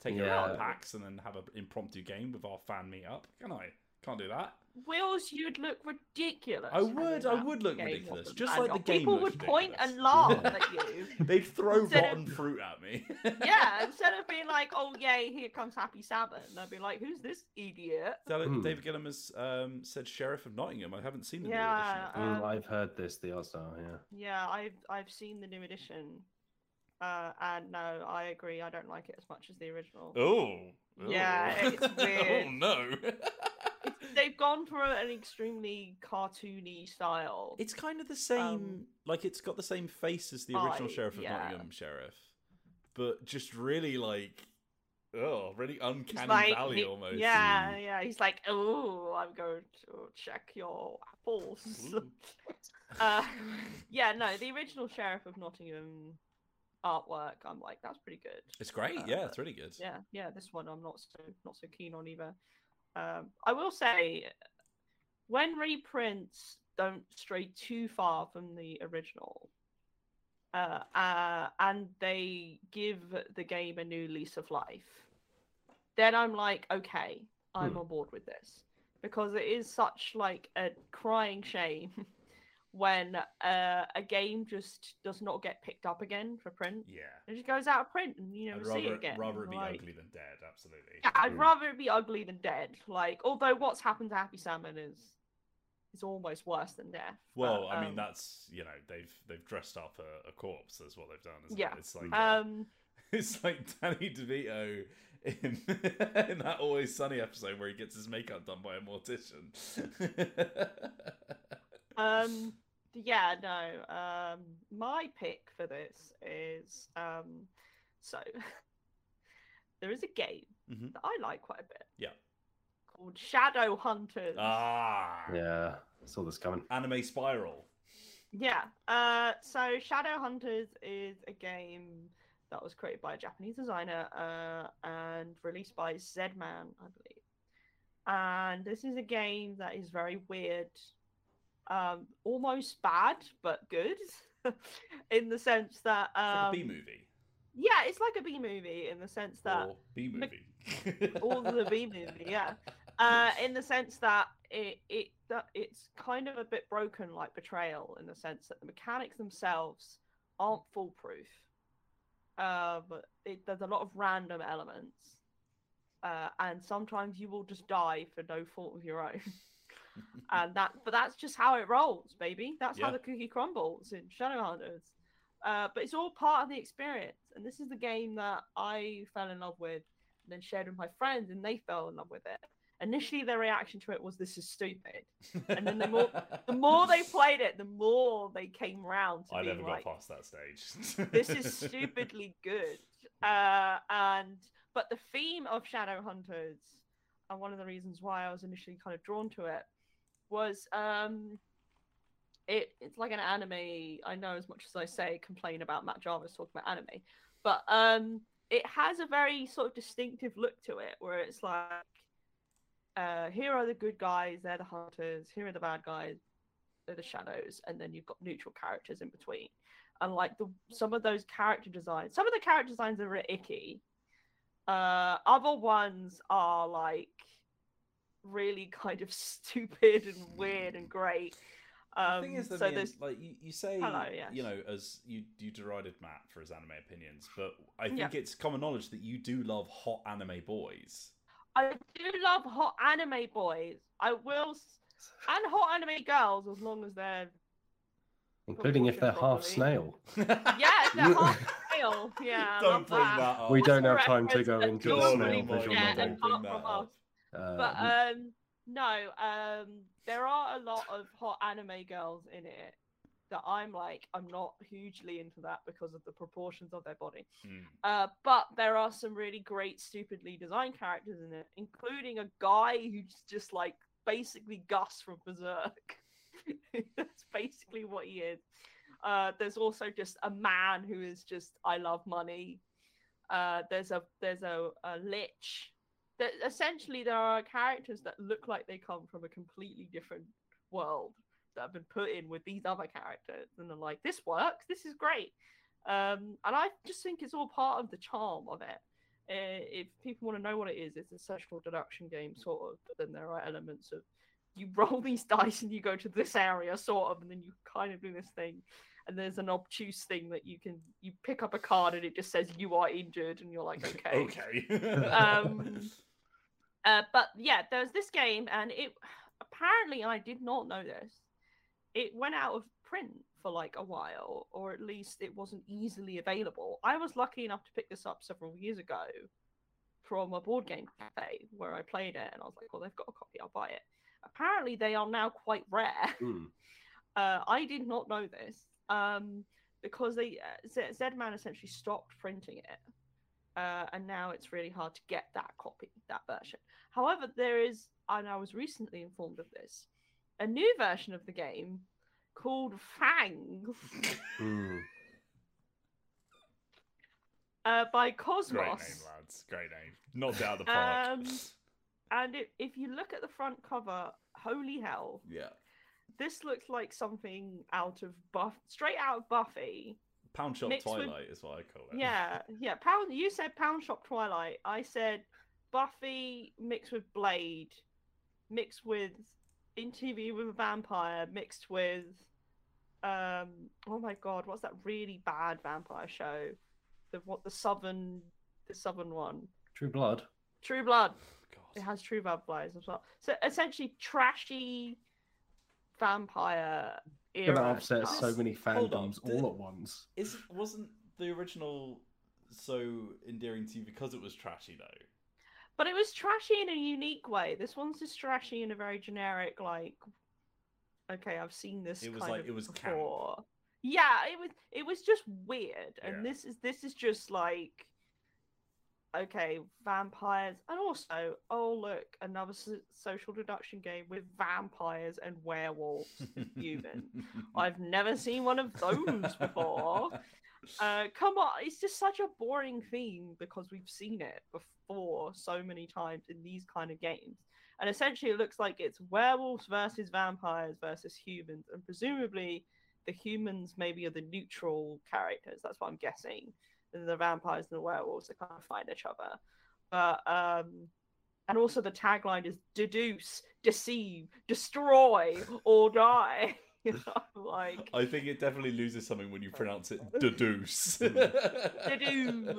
Take it Yeah. out of packs and then have an impromptu game with our fan meet up, can I? Can't do that. Wills, you'd look ridiculous. I would- I would look ridiculous, just like the game People would ridiculous. and laugh at you. They'd throw Instead of- rotten fruit at me. Yeah, instead of being like, "Oh yay, here comes Happy Salmon," they'd be like, "Who's this idiot?" David, Hmm. David Gillam has um, said Sheriff of Nottingham. I haven't seen the Yeah, new edition. of. Um, I've heard this, the art style, yeah. Yeah, I've I've seen the new edition, uh, and no, I agree. I don't like it as much as the original. Oh. Yeah, oh. it's weird. oh no. They've gone for an extremely cartoony style. it's kind of the same. Um, like it's got the same face as the original I- Sheriff of yeah. Nottingham Sheriff, but just really like, oh, really uncanny like, valley he- almost. Yeah, yeah. He's like, "Oh, I'm going to check your apples." Uh, yeah, no, the original Sheriff of Nottingham artwork, I'm like, that's pretty good. It's great. Uh, yeah, it's really good. Yeah, yeah. This one I'm not so not so keen on either. Um, I will say, when reprints don't stray too far from the original, uh, uh, and they give the game a new lease of life, then I'm like, okay, I'm Hmm. on board with this because it is such like a crying shame when uh, a game just does not get picked up again for print. Yeah. It just goes out of print, and you never I'd see rather, it again. rather it be like- ugly than dead. Absolutely. yeah, I'd Mm. rather it be ugly than dead. Like, although what's happened to Happy Salmon is is almost worse than death. Well, but, I mean, um, that,'s you know they've they've dressed up a, a corpse. That's what they've done. Isn't Yeah. It? It's like um, it's like Danny DeVito in in that Always Sunny episode where he gets his makeup done by a mortician. um, yeah, no. Um, my pick for this is um, so there is a game Mhm. that I like quite a bit. Yeah. Called Shadow Hunters. ah, Yeah, I saw this coming. anime spiral. Yeah. Uh, so Shadow Hunters is a game that was created by a Japanese designer uh, and released by Z-Man, I believe. And this is a game that is very weird, um, almost bad but good, in the sense that It's like um, a B movie yeah, it's like a B movie in the sense that B movie. or the B movie, yeah. Uh, in the sense that it it that it's kind of a bit broken, like Betrayal, in the sense that the mechanics themselves aren't foolproof. Uh, but it, there's a lot of random elements, uh, and sometimes you will just die for no fault of your own. and that, but that's just how it rolls, baby. That's how the cookie crumbles in Shadowhunters. Uh, but it's all part of the experience, and this is the game that I fell in love with and then shared with my friends, and they fell in love with it. Initially, their reaction to it was, "This is stupid." and then the more- The more they played it, the more they came round to I never like, got past that stage. "This is stupidly good." Uh, and but the theme of Shadowhunters, and one of the reasons why I was initially kind of drawn to it, was um, it it's like an anime. I know as much as I say complain about Matt Jarvis talking about anime, but um, it has a very sort of distinctive look to it, where it's like, uh, here are the good guys, they're the hunters. Here are the bad guys, they're the shadows, and then you've got neutral characters in between. And like the some of those character designs, some of the character designs are bit icky. Uh, other ones are like really kind of stupid and weird and great. Um, the thing is, that so Ian, there's like you, you say, Hello, yes. you know, as you you derided Matt for his anime opinions, but I think Yeah. it's common knowledge that you do love hot anime boys. I do love hot anime boys. I will, and hot anime girls as long as they're Including if they're half snail. yeah, if they're half snail. Yeah, Don't bring that. that up. We don't have time to reference go that into the normally snail Lord, visual yeah, novel. And bring apart that from up. us. Uh, But um, no, um, there are a lot of hot anime girls in it that I'm like, I'm not hugely into that because of the proportions of their body. Mm. Uh, but there are some really great, stupidly designed characters in it, including a guy who's just like basically Guts from Berserk. That's basically what he is. Uh, there's also just a man who is just I love money. Uh, there's a there's a, a lich. That essentially there are characters that look like they come from a completely different world that have been put in with these other characters, and they're like, this works. This is great. Um, and I just think it's all part of the charm of it. Uh, if people want to know what it is, it's a social deduction game, sort of. But then there are elements of you roll these dice and you go to this area, sort of, and then you kind of do this thing. And there's an obtuse thing that you can you pick up a card and it just says you are injured, and you're like, okay. okay. Um, Uh, but yeah, there's this game, and it apparently I did not know this. It went out of print for like a while, or at least it wasn't easily available. I was lucky enough to pick this up several years ago from a board game cafe where I played it, and I was like, "Well, they've got a copy, I'll buy it." Apparently, they are now quite rare. hmm. Uh, I did not know this um, because they uh, Z- Z-Man essentially stopped printing it, uh, and now it's really hard to get that copy, that version. However, there is, and I was recently informed of this, a new version of the game called Fangs. Hmm. uh, by Great Cosmos. name, lads. Great name. Knocked out of the park. Um, And it, if you look at the front cover, holy hell, yeah. this looks like something out of Buff, straight out of Buffy. Pound Shop mixed with- Twilight is what I call it. Yeah, yeah. Pound. You said Pound Shop Twilight. I said Buffy mixed with Blade, mixed with Interview with a Vampire, mixed with um. Oh my God, what's that really bad vampire show? The what the Southern, the Southern one. True Blood. True Blood. God. It has True Vampires as well. So essentially, trashy vampire era. Gonna upset stuff. so many Hold on, fandoms did- all at once. Is wasn't the original so endearing to you because it was trashy though? But it was trashy in a unique way. This one's just trashy in a very generic, like, okay, I've seen this It was kind like- of it was camp. before. Yeah, it was. It was just weird, and Yeah. this is this is just like, okay, vampires, and also, oh look, another so- social deduction game with vampires and werewolves and humans. I've never seen one of those before. Uh, come on, it's just such a boring theme because we've seen it before so many times in these kind of games. And essentially, it looks like it's werewolves versus vampires versus humans, and presumably the humans maybe are the neutral characters. That's what I'm guessing. The vampires and the werewolves are kind of find each other. But um, and also the tagline is deduce, deceive, destroy, or die. you know, like I think it definitely loses something when you pronounce it deduce. deduce.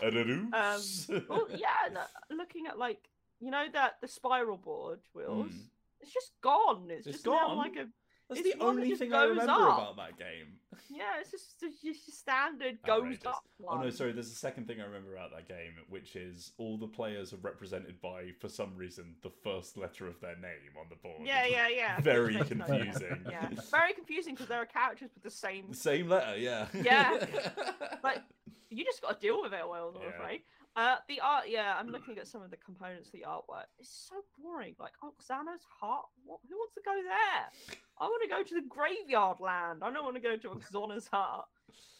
Deduce. um, well, yeah, no, looking at like you know that the spiral board wheels, Mm. it's just gone. It's, It's just gone? like a That's it's the one that only thing I remember up. about that game. yeah, it's just it's just your standard goes Outrageous. up. Oh no, sorry. There's a second thing I remember about that game, which is all the players are represented by, for some reason, the first letter of their name on the board. Yeah, yeah, yeah. Very Makes no sense. confusing. Yeah, very confusing because there are characters with the same. The same letter, yeah. Yeah. But you just got to deal with it, Wales. I'm Yeah. afraid. Uh, the art, yeah, I'm looking at some of the components of the artwork. It's so boring. Like, oh, Xana's heart. What, who wants to go there? I want to go to the graveyard land. I don't want to go to Xana's heart.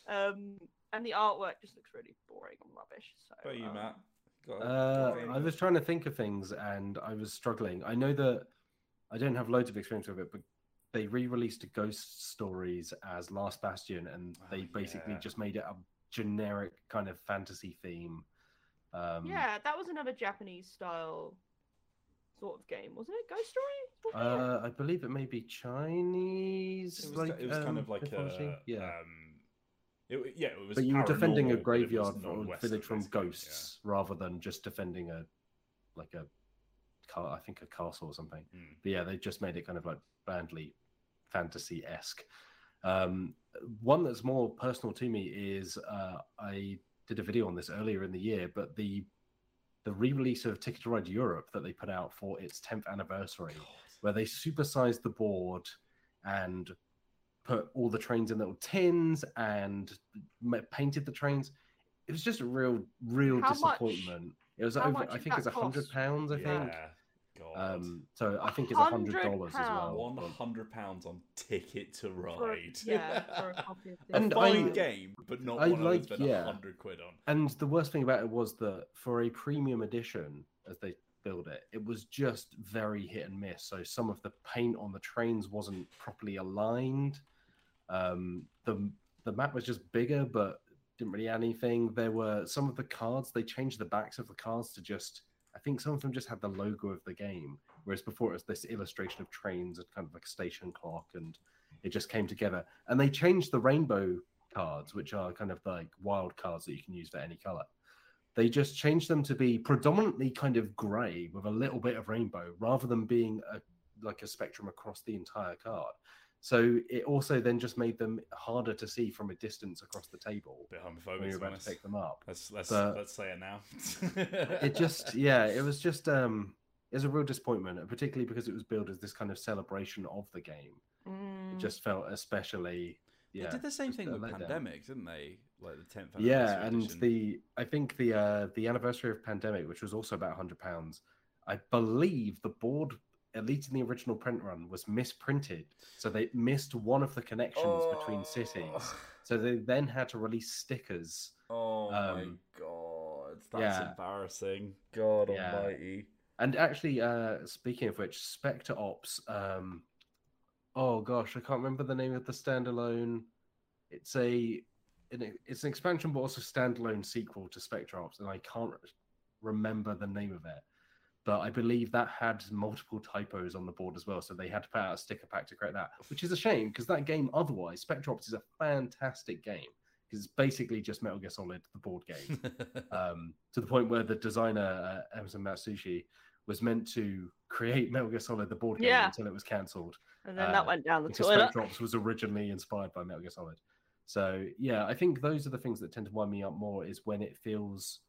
Um, and the artwork just looks really boring and rubbish. So, What about you, um, Matt? Uh, I was trying to think of things and I was struggling. I know that I don't have loads of experience with it, but they re-released Ghost Stories as Last Bastion, and Oh, they basically yeah. just made it a generic kind of fantasy theme. Um, yeah, that was another Japanese style sort of game, wasn't it? Ghost Story? Uh, I believe it may be Chinese. It was, like, it was kind um, of like mythology. a yeah. Um, it, yeah, it was. but you were defending a paranormal, but it was graveyard or village from basically, yeah. ghosts rather than just defending a like a ca- I think a castle or something. Mm. But yeah, they just made it kind of like bandly fantasy esque. Um, one that's more personal to me is uh, I did a video on this earlier in the year, but the the re-release of Ticket to Ride Europe that they put out for its 10th anniversary, where they supersized the board and put all the trains in little tins and painted the trains. It was just a real, real How much- disappointment. It was how over, I did think it's a hundred pounds. I think. Yeah. God. Um, so I think it's a hundred dollars as well. Hundred pounds on Ticket to For Ride. yeah, for a copy of a And this. fine I- game, but not I one I would like- spend yeah. hundred quid on. And the worst thing about it was that for a premium edition, as they build it, it was just very hit and miss. So some of the paint on the trains wasn't properly aligned. Um, the the map was just bigger, but didn't really add anything. There were some of the cards they changed the backs of the cards to just. I think some of them just had the logo of the game, whereas before it was this illustration of trains and kind of like a station clock, and it just came together. And they changed the rainbow cards, which are kind of like wild cards that you can use for any color. They just changed them to be predominantly kind of grey with a little bit of rainbow, rather than being a like a spectrum across the entire card. So it also then just made them harder to see from a distance across the table bit when you're to be about to honest. pick them up. Let's let's But- let's say it now. It just yeah, it was just um it was a real disappointment, particularly because it was billed as this kind of celebration of the game. Mm. It just felt especially yeah. they did the same thing with letdown. Pandemic, didn't they? Like the tenth. yeah and the i think the uh the anniversary of pandemic which was also about 100 pounds i believe the board at least in the original print run, was misprinted. So they missed one of the connections between cities. So they then had to release stickers. Oh my Um, god, that's yeah. embarrassing. God Yeah. almighty. And actually, uh, speaking of which, Spectre Ops. Um, oh gosh, I can't remember the name of the standalone. It's a, an- it's an expansion, but also standalone sequel to Spectre Ops, and I can't re- remember the name of it. But I believe that had multiple typos on the board as well, so they had to put out a sticker pack to correct that, which is a shame because that game, otherwise, Spectre Ops is a fantastic game because it's basically just Metal Gear Solid, the board game um, to the point where the designer uh, Emerson Matsuuchi was meant to create Metal Gear Solid the board game Yeah. until it was cancelled And then uh, that went down the toilet. Spectre Ops was originally inspired by Metal Gear Solid. So yeah, I think those are the things that tend to wind me up more is when it feels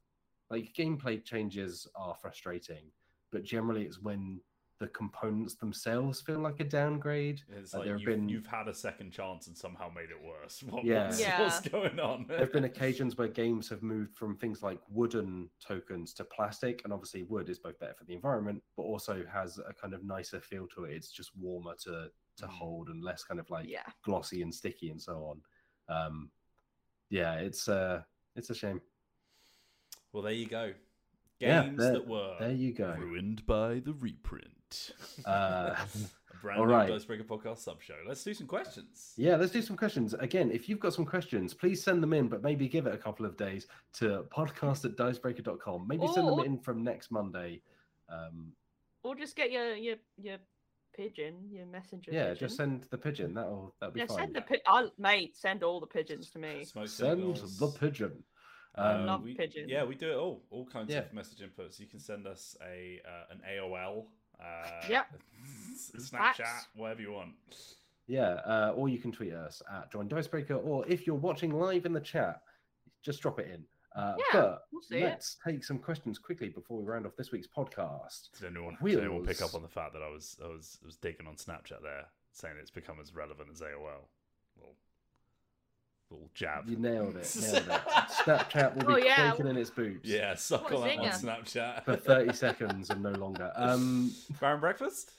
like gameplay changes are frustrating, but generally it's when the components themselves feel like a downgrade. It's like there have you've, been- you've had a second chance and somehow made it worse. What, Yeah. what's, Yeah. what's going on? there have been occasions where games have moved from things like wooden tokens to plastic, and obviously wood is both better for the environment, but also has a kind of nicer feel to it. It's just warmer to to Mm. hold and less kind of like yeah. glossy and sticky and so on. Um, yeah, it's uh, it's a shame. Well, there you go. Yeah, Games there- that were There you go. ruined by the reprint. Uh, a brand all new right. Dicebreaker podcast sub show. Let's do some questions. Yeah, let's do some questions. Again, if you've got some questions, please send them in, but maybe give it a couple of days to podcast at dicebreaker.com. Maybe send them in from next Monday. Um, Or just get your your your pigeon, your messenger. yeah, pigeon. just send the pigeon. That'll that'll be yeah, fine. send the pi- I'll, mate. Send all the pigeons to me. Smoke Send signals. the pigeon. Um, Love we, pigeon. Yeah, we do it all. All kinds Yeah. of message inputs. You can send us a uh, an AOL. Uh, Yep. Snapchat, Fax. whatever you want. Yeah, uh, or you can tweet us at Join Dicebreaker, or if you're watching live in the chat, just drop it in. Uh, Yeah, but we'll see let's take some questions quickly before we round off this week's podcast. Did anyone, did anyone pick up on the fact that I was I was I was digging on Snapchat there, saying it's become as relevant as AOL? Little, little jab. You nailed it. Nailed it. Snapchat will Oh, be yeah. quaking in its boots Yeah, suck What on that on. Snapchat. for 30 seconds and no longer. Um, Baron Breakfast?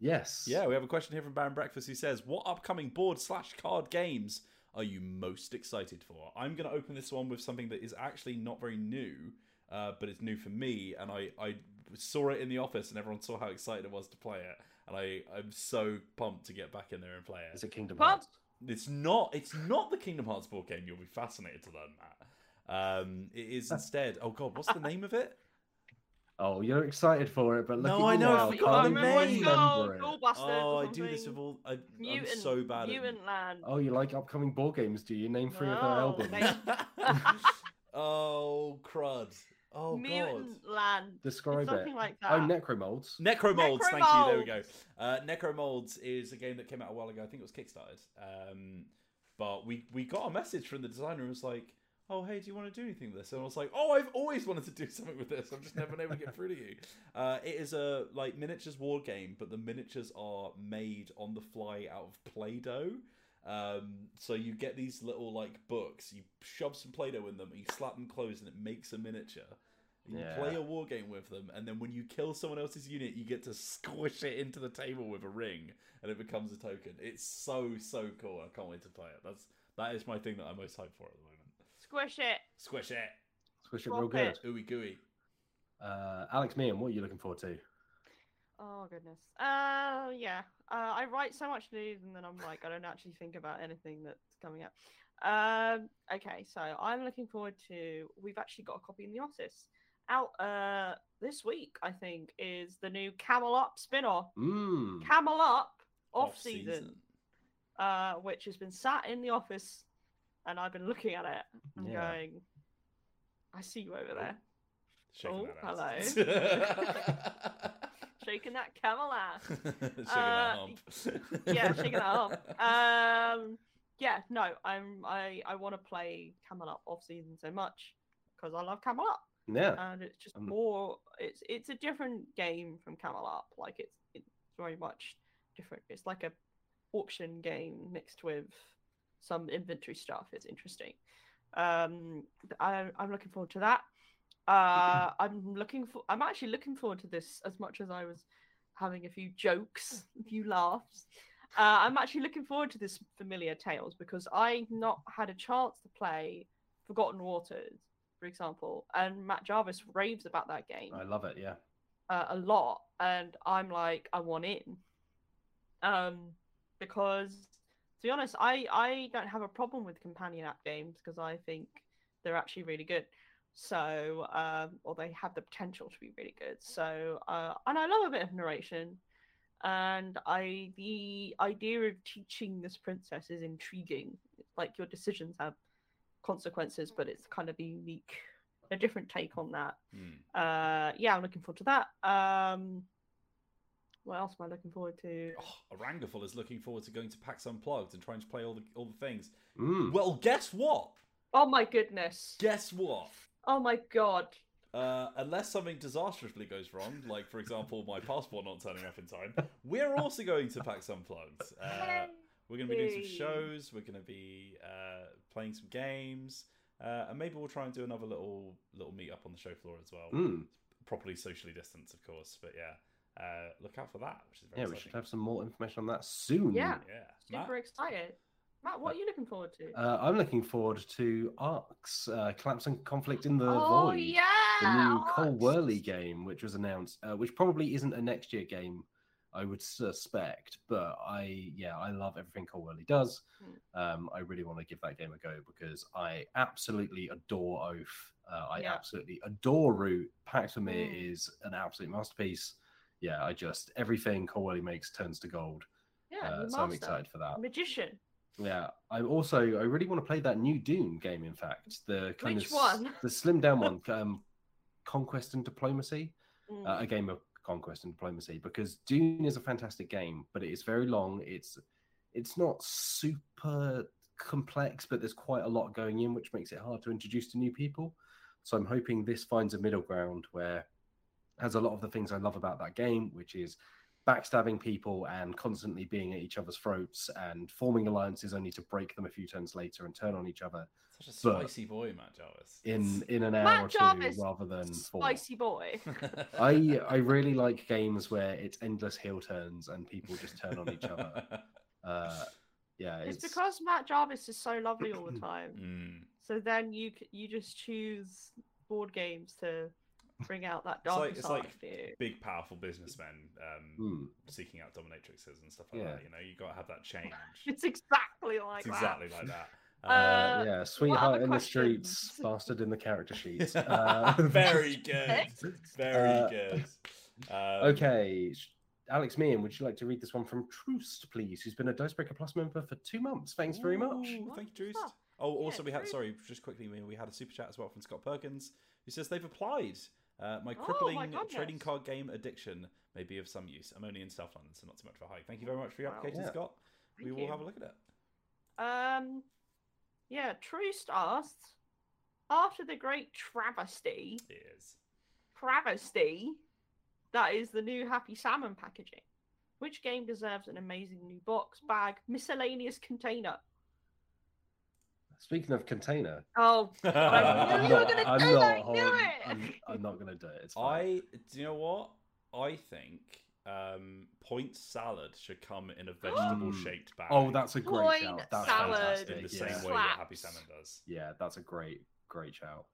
yes. Yeah, we have a question here from Baron Breakfast who says, What upcoming board slash card games are you most excited for? I'm going to open this one with something that is actually not very new, uh, but it's new for me. And I, I saw it in the office and everyone saw how excited I was to play it. And I, I'm so pumped to get back in there and play it. Is it Kingdom Pumped. Hearts? It's not. It's not the Kingdom Hearts board game. You'll be fascinated to learn that. Um, it is instead. Oh God, what's the name of it? Oh, you're excited for it, but look No, at I know, I now, forgot can't the even name. remember it. Duel Oh, I do this with all. I, Mutant, I'm so bad Mutant Land. Oh, you like upcoming board games, do you? Name three of their albums. oh crud! Oh Mutant God! Land. Describe It's something it. like that. Oh, Necromolds. Necromolds, thank you. There we go. Necromolds. Uh, Necromolds is a game that came out a while ago. I think it was kickstarted. Um, but we we got a message from the designer who was like, "Oh, hey, do you want to do anything with this?" And I was like, "Oh, I've always wanted to do something with this. I've just never been able to get through to you." Uh, it is a like miniatures war game, but the miniatures are made on the fly out of Play-Doh. Um, so you get these little like books. You shove some Play-Doh in them, you slap them closed, and it makes a miniature. You Yeah. play a war game with them, and then when you kill someone else's unit, you get to squish it into the table with a ring, and it becomes a token. It's so so cool. I can't wait to play it. That's that is my thing that I'm most hyped for at the moment. Squish it. Squish it, Squish it real good. it. ooey gooey. Uh, Alex Meehan, what are you looking forward to? Oh goodness. Uh, yeah. Uh, I write so much news, and then I'm like, I don't actually think about anything that's coming up. Um, okay, so I'm looking forward to. We've actually got a copy in the office out uh this week. I think is the new Camel Up spin-off. Mmm. Camel Up off season, uh, which has been sat in the office, and I've been looking at it and Yeah. going, I see you over there, Shaking Oh, that ass. shaking that camel ass. shaking Uh, that hump. yeah, shaking that up. Um, yeah, no, I'm I I want to play Camel Up off season so much because I love Camel Up, Yeah. and it's just Um, more. It's it's a different game from Camel Up. Like it's it's very much different. It's like a auction game mixed with some inventory stuff. It's interesting. Um, I, I'm looking forward to that. Uh, I'm looking for. I'm actually looking forward to this as much as I was having a few jokes, a few laughs. Uh, I'm actually looking forward to this familiar tales because I've not had a chance to play Forgotten Waters, for example, and Matt Jarvis raves about that game I love it. Yeah. uh, a lot, and I'm like, I want in, um, because to be honest, I I don't have a problem with companion app games because I think they're actually really good. So, um, or they have the potential to be really good. So, uh, and I love a bit of narration, and I the idea of teaching this princess is intriguing. Like your decisions have consequences, but it's kind of a unique, a different take on that Hmm. uh yeah i'm looking forward to that um what else am i looking forward to Oh, Orangaful is looking forward to going to PAX Unplugged and trying to play all the all the things. Mm. Well, guess what? oh my goodness Guess what? Oh my god Uh, unless something disastrously goes wrong, like for example my passport not turning up in time, we're also going to PAX Unplugged. Uh, we're going to be doing some shows. We're going to be uh, playing some games, uh, and maybe we'll try and do another little little meet up on the show floor as well. Mm. Properly socially distanced, of course. But yeah, uh, look out for that, which is very Yeah, we should have some more information on that soon. Yeah. Yeah, super Matt? excited matt what are you looking forward to Uh, I'm looking forward to Arcs, uh, Collapse and Conflict in the oh Void. yeah the new Cole. Wehrle game, which was announced, uh, which probably isn't a next year game, I would suspect. But I, yeah, I love everything Cole Wehrle does. Hmm. Um, I really want to give that game a go because I absolutely adore Oath. Uh, I Yeah. absolutely adore Root. Pax Pamir Mm. is an absolute masterpiece. Yeah, I just everything Cole Wehrle makes turns to gold. yeah Uh, so I'm excited for that. magician Yeah, I also I really want to play that new Dune game. In fact, the kind Which of one? the slim down one, um, Conquest and Diplomacy, Mm. uh, a game of conquest and diplomacy. Because Dune is a fantastic game, but it is very long. It's it's not super complex, but there's quite a lot going in, which makes it hard to introduce to new people. So I'm hoping this finds a middle ground where it has a lot of the things I love about that game, which is backstabbing people and constantly being at each other's throats and forming alliances only to break them a few turns later and turn on each other Such a but- spicy boy, Matt Jarvis. in in an hour Matt or two Jarvis, rather than four. spicy boy I I really like games where it's endless heel turns and people just turn on each other. Uh, yeah, it's, it's, because matt jarvis is so lovely all the time Mm. so then you you just choose board games to bring out that It's darker like- it's like- of you Big, powerful businessmen um, Hmm. seeking out dominatrixes and stuff like Yeah. that. You know, you got to have that change. It's exactly like it's that. exactly like that. Uh, Uh, yeah, sweetheart in the streets, bastard in the character sheets. Uh, very good. Very Uh, good. Um, okay, Alex Meehan, would you like to read this one from Troost, please? Who's been a Dicebreaker Plus member for two months. Thanks very much. Ooh, Thank you, the Drewst. fuck? Oh, also Yeah, we had Drew- sorry, just quickly we, we had a super chat as well from Scott Perkins who says they've applied. Uh, my Oh, crippling my trading card game addiction may be of some use. I'm only in South London, so not so much of a hike. Thank you very much for your Wow. application, Yeah. Scott. we will you. have a look at it. Um, yeah, Troost asks after the great travesty, It is. travesty, that is the new Happy Salmon packaging. Which game deserves an amazing new box, bag, miscellaneous container? Speaking of container, Oh, I I knew I'm you were not, gonna I'm do not, that, holding- it. I'm, I'm not going to do it. It's fine. I do you know what? I think um, point salad should come in a vegetable shaped bag. Oh, that's a great Point shout. That's salad. fantastic. in the yeah. same way that Happy Salmon does. Yeah, that's a great, great shout.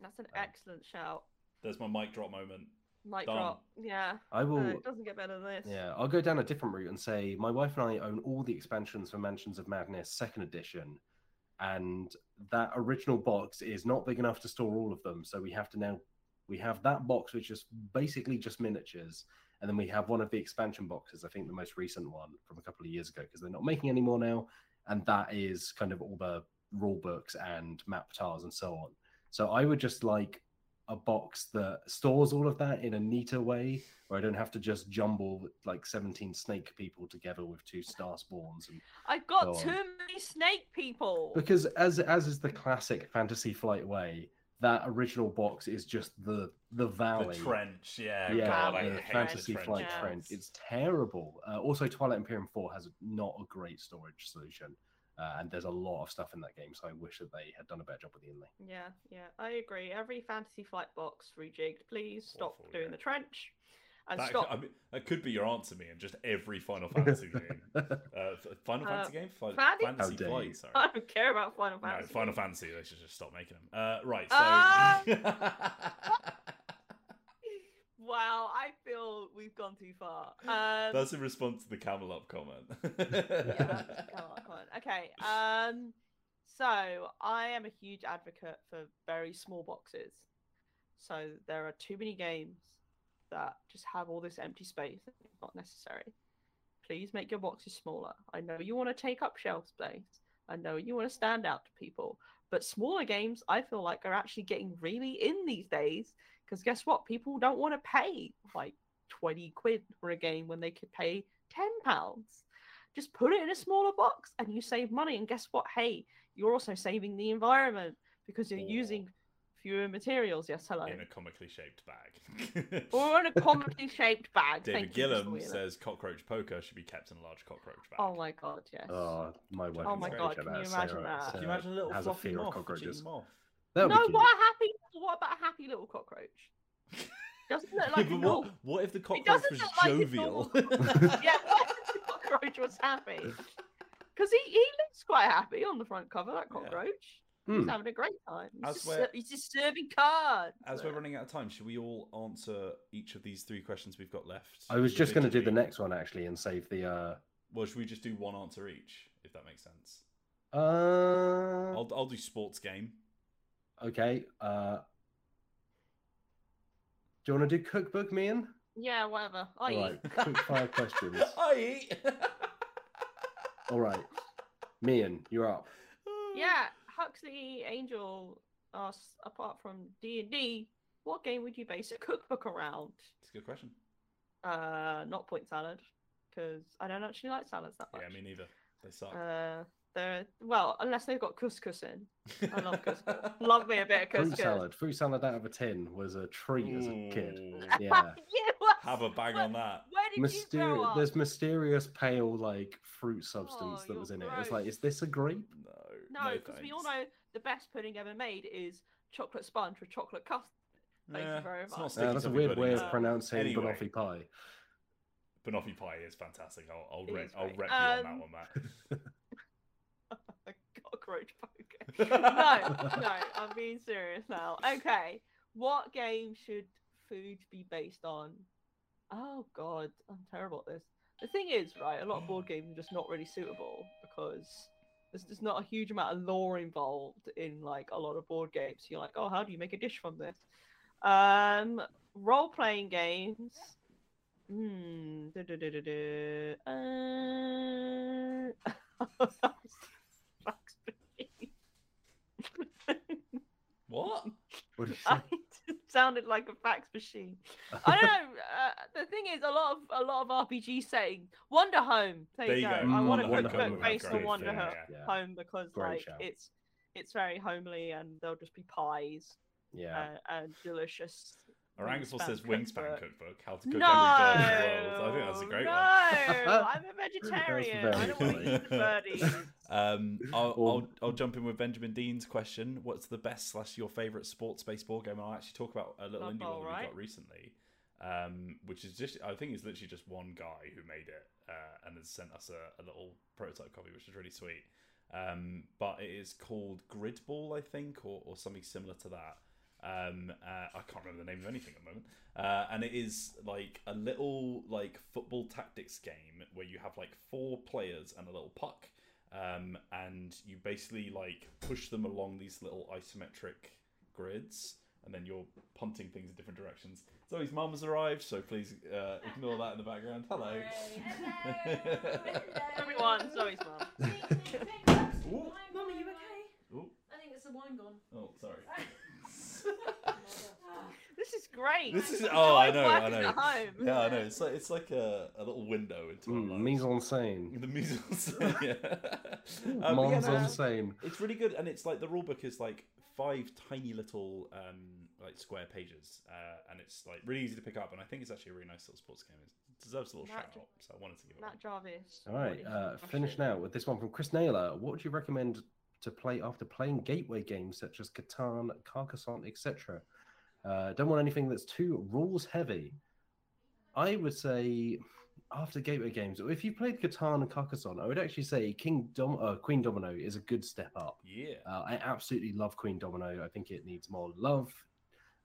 that's an Um, excellent shout. There's my mic drop moment. Mic done. drop. Yeah. I will. No, it doesn't get better than this. Yeah, I'll go down a different route and say my wife and I own all the expansions for Mansions of Madness Second Edition, and that original box is not big enough to store all of them. So we have to now we have that box which is basically just miniatures, and then we have one of the expansion boxes. I think the most recent one from a couple of years ago because they're not making any more now, and that is kind of all the rule books and map tiles and so on. So I would just like a box that stores all of that in a neater way where I don't have to just jumble like 17 snake people together with two star spawns. And I've got Go on. too many snake people. because as as is the classic Fantasy Flight way, that original box is just the the valley. The trench, yeah. yeah, God, the hate Fantasy the Flight trenches. trench. It's terrible. Uh, also, Twilight Imperium 4 has not a great storage solution. Uh, and there's a lot of stuff in that game, so I wish that they had done a better job with the inlay. Yeah, yeah, I agree. Every Fantasy Flight box rejigged. Please stop Awful, doing yeah. the trench. and That, stop. I mean, that could be your answer, me, and just every Final Fantasy game. Uh, Final Uh, Fantasy game? Fi- Fantasy- Fantasy How dare you. Flight, sorry. I don't care about Final No, Fantasy. Final Fantasy, they should just stop making them. Uh, right, so. Wow, I feel we've gone too far. Um, That's in response to the Camel Up comment. yeah, that's- come on, come on. Okay. Um, so I am a huge advocate for very small boxes. So there are too many games that just have all this empty space that is not necessary. Please make your boxes smaller. I know you want to take up shelf space. I know you want to stand out to people, but smaller games I feel like are actually getting really in these days because guess what? People don't want to pay like 20 quid for a game when they could pay 10 pounds just put it in a smaller box and you save money and guess what hey you're also saving the environment because you're Or- using fewer materials yes hello in a comically shaped bag. or in a comically shaped bag David Thank you, Gillum Wheeler. says cockroach poker should be kept in a large cockroach bag. oh my god yes oh, my wife. Oh my God, can you imagine uh, that? so Can you imagine a little has a fluffy fear of moth cockroaches. eating moth? That would no be cute. what a happy what about a happy little cockroach doesn't look like a but what, what if the cockroach was look like jovial? yeah what if the cockroach was happy because he, he looks quite happy on the front cover that cockroach Hmm. He's having a great time. He's, As just, ser- he's just serving cards. As we're running out of time, should we all answer each of these three questions we've got left? I was just going to do the next one actually and save the. uh Well, should we just do one answer each, if that makes sense? uh I'll I'll do sports game. Okay. Uh Do you want to do cookbook, Meehan? Yeah, whatever. I All eat. right. Quick fire questions. I eat. All right. Meehan, you're up. Yeah, Huxley Angel asks, apart from D and D, what game would you base a cookbook around? It's a good question. Uh, not point salad, because I don't actually like salads that much. Yeah, me neither. They suck. Uh, they're well, unless they've got couscous in. I love couscous. Love me a bit of couscous. Fruit couscous. salad. Fruit salad out of a tin was a treat as a kid. Ooh. Yeah. yeah, what? Have a bang on that. Where did you grow Mysteri- up? there's mysterious pale like fruit substance Oh, that you're was in it. It's like, gross. is this a grape? No. No, because we all know the best pudding ever made is chocolate sponge with chocolate custard. Thank you very it's much. not sticky Uh, that's a toffee weird pudding, way is of it? pronouncing Anyway. banoffee pie. Banoffee pie is fantastic. I'll I'll It rep, is I'll great. rep you on that Um, one, Matt. Cockroach poker. no, no, I'm being serious now. Okay, what game should food be based on? Oh God, I'm terrible at this. The thing is, right, a lot of board games are just not really suitable because there's just not a huge amount of lore involved in like a lot of board games. You're like, oh, how do you make a dish from this? Um, role playing games. Hmm. Uh... Fax machine. What? What you I say? it sounded like a fax machine. I don't know. Uh, the thing is, a lot of a lot of RPG setting. Wanderhome. There, There you you go. go. I want a Wonder cookbook Home would be based on great, Wonder yeah, Home, yeah. Yeah. Home because Great like shout. it's it's very homely and there'll just be pies Yeah. uh, and delicious. Orangusul says Wingspan Wingspan cookbook. cookbook. How to cook No, every bird in the world. I think that's a great no, one. I'm a vegetarian. I don't want to eat the birdies. Um, I'll, I'll I'll jump in with Benjamin Dean's question. What's the best slash your favorite sports based board game? And I'll actually talk about a little Blood indie one Bowl, that we got recently, um, which is just I think it's literally just one guy who made it uh, and has sent us a, a little prototype copy, which is really sweet. Um, but it is called Grid Ball, I think, or, or something similar to that. Um, uh, I can't remember the name of anything at the moment. Uh, and it is like a little like football tactics game where you have like four players and a little puck, um, and you basically like push them along these little isometric grids, and then you're punting things in different directions. Zoe's mum has arrived, so please uh, ignore that in the background. Hello. Everyone, Zoe's mum. Mum, are you okay? Ooh. I think it's the wine gone. Oh, sorry. This is great. This is- oh, I know, I know. Home. Yeah, I know. It's like it's like a, a little window into our Mm, lives. mise en scène. The mise en scène, yeah. Uh, but yeah, en it's- scène. It's really good, and it's like the rule book is like five tiny little um, like square pages, uh, and it's like really easy to pick up. And I think it's actually a really nice little sports game. It deserves a little Matt- shout out, so I wanted to give it. Matt One. Jarvis. All what right, is uh, finish now with this one from Chris Naylor. What would you recommend to play after playing gateway games such as Catan, Carcassonne, etc.? Uh, don't want anything that's too rules heavy. I would say after Gateway games, if you played Catan and Carcassonne, I would actually say King Dom- uh, Queendomino is a good step up. Yeah. Uh, I absolutely love Queendomino. I think it needs more love.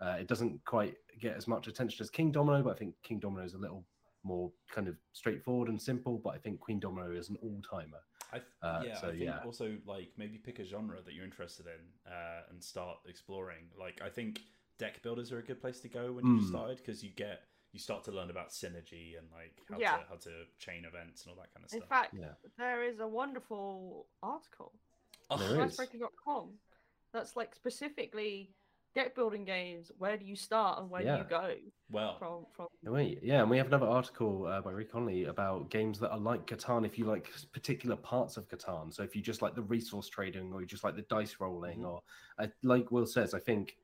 Uh, it doesn't quite get as much attention as Kingdomino, but I think Kingdomino is a little more kind of straightforward and simple. But I think Queendomino is an all timer. I th- Uh, yeah, so, I think yeah. also like maybe pick a genre that you're interested in uh, and start exploring. Like I think deck builders are a good place to go when you've Mm. started because you get you start to learn about synergy and like how Yeah. to how to chain events and all that kind of stuff. In fact, Yeah. there is a wonderful article Oh, There is. Dicebreaker.com that's like specifically deck building games. Where do you start and where do you go well, from? From Wait, yeah, and we have another article uh, by Rick Conley about games that are like Catan if you like particular parts of Catan. So if you just like the resource trading or you just like the dice rolling, Mhm. or uh, like Will says, I think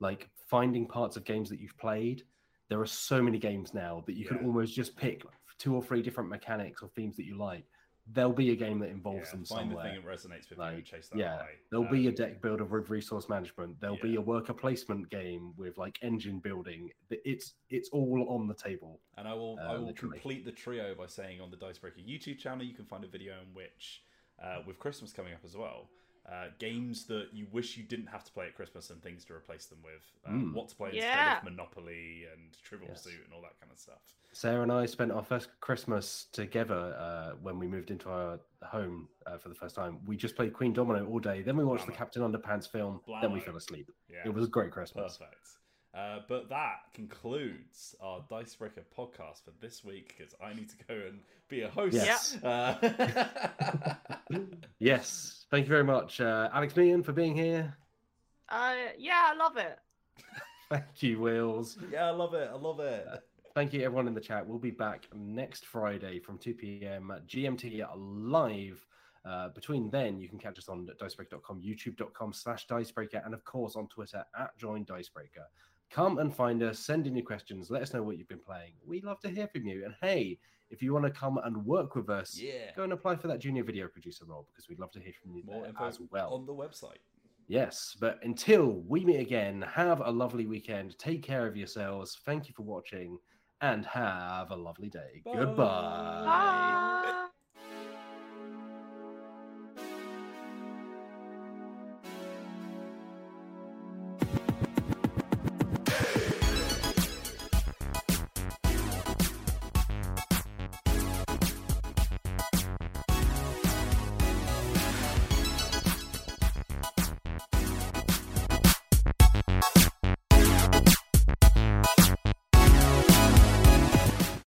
like finding parts of games that you've played. There are so many games now that you Yeah. can almost just pick two or three different mechanics or themes that you like. There'll be a game that involves yeah, them find the somewhere. thing that resonates with you chase that yeah. There'll be a Um, deck builder with resource management. There'll be a worker placement game with like engine building. It's it's all on the table. And I will, Uh, I will literally. complete the trio by saying on the Dicebreaker YouTube channel, you can find a video in which, uh, with Christmas coming up as well, uh, games that you wish you didn't have to play at Christmas and things to replace them with. Uh, Mm. What to play Yeah. instead of Monopoly and Trivial Yes. Suit and all that kind of stuff. Sarah and I spent our first Christmas together uh, when we moved into our home uh, for the first time. We just played Queendomino all day. Then we watched the Captain Underpants film. Then we fell asleep. Yeah, It was a great Christmas. perfect. Uh, but that concludes our Dicebreaker podcast for this week because I need to go and be a host. Yes. Uh, Yes. Thank you very much, uh, Alex Meehan, for being here. uh, yeah, I love it. Thank you, Wills. yeah, I love it. I love it. Thank you, everyone in the chat. We'll be back next Friday from 2 p.m. GMT live. Uh, between then, you can catch us on dicebreaker.com, youtube.com slash dicebreaker, and of course on Twitter at join dicebreaker. Come and find us, send in your questions, let us know what you've been playing. We love to hear from you. And hey, if you want to come and work with us, Yeah. go and apply for that junior video producer role because we'd love to hear from you More info as well. on the website. Yes, but until we meet again, have a lovely weekend. Take care of yourselves. Thank you for watching and have a lovely day. Bye. Goodbye. Bye.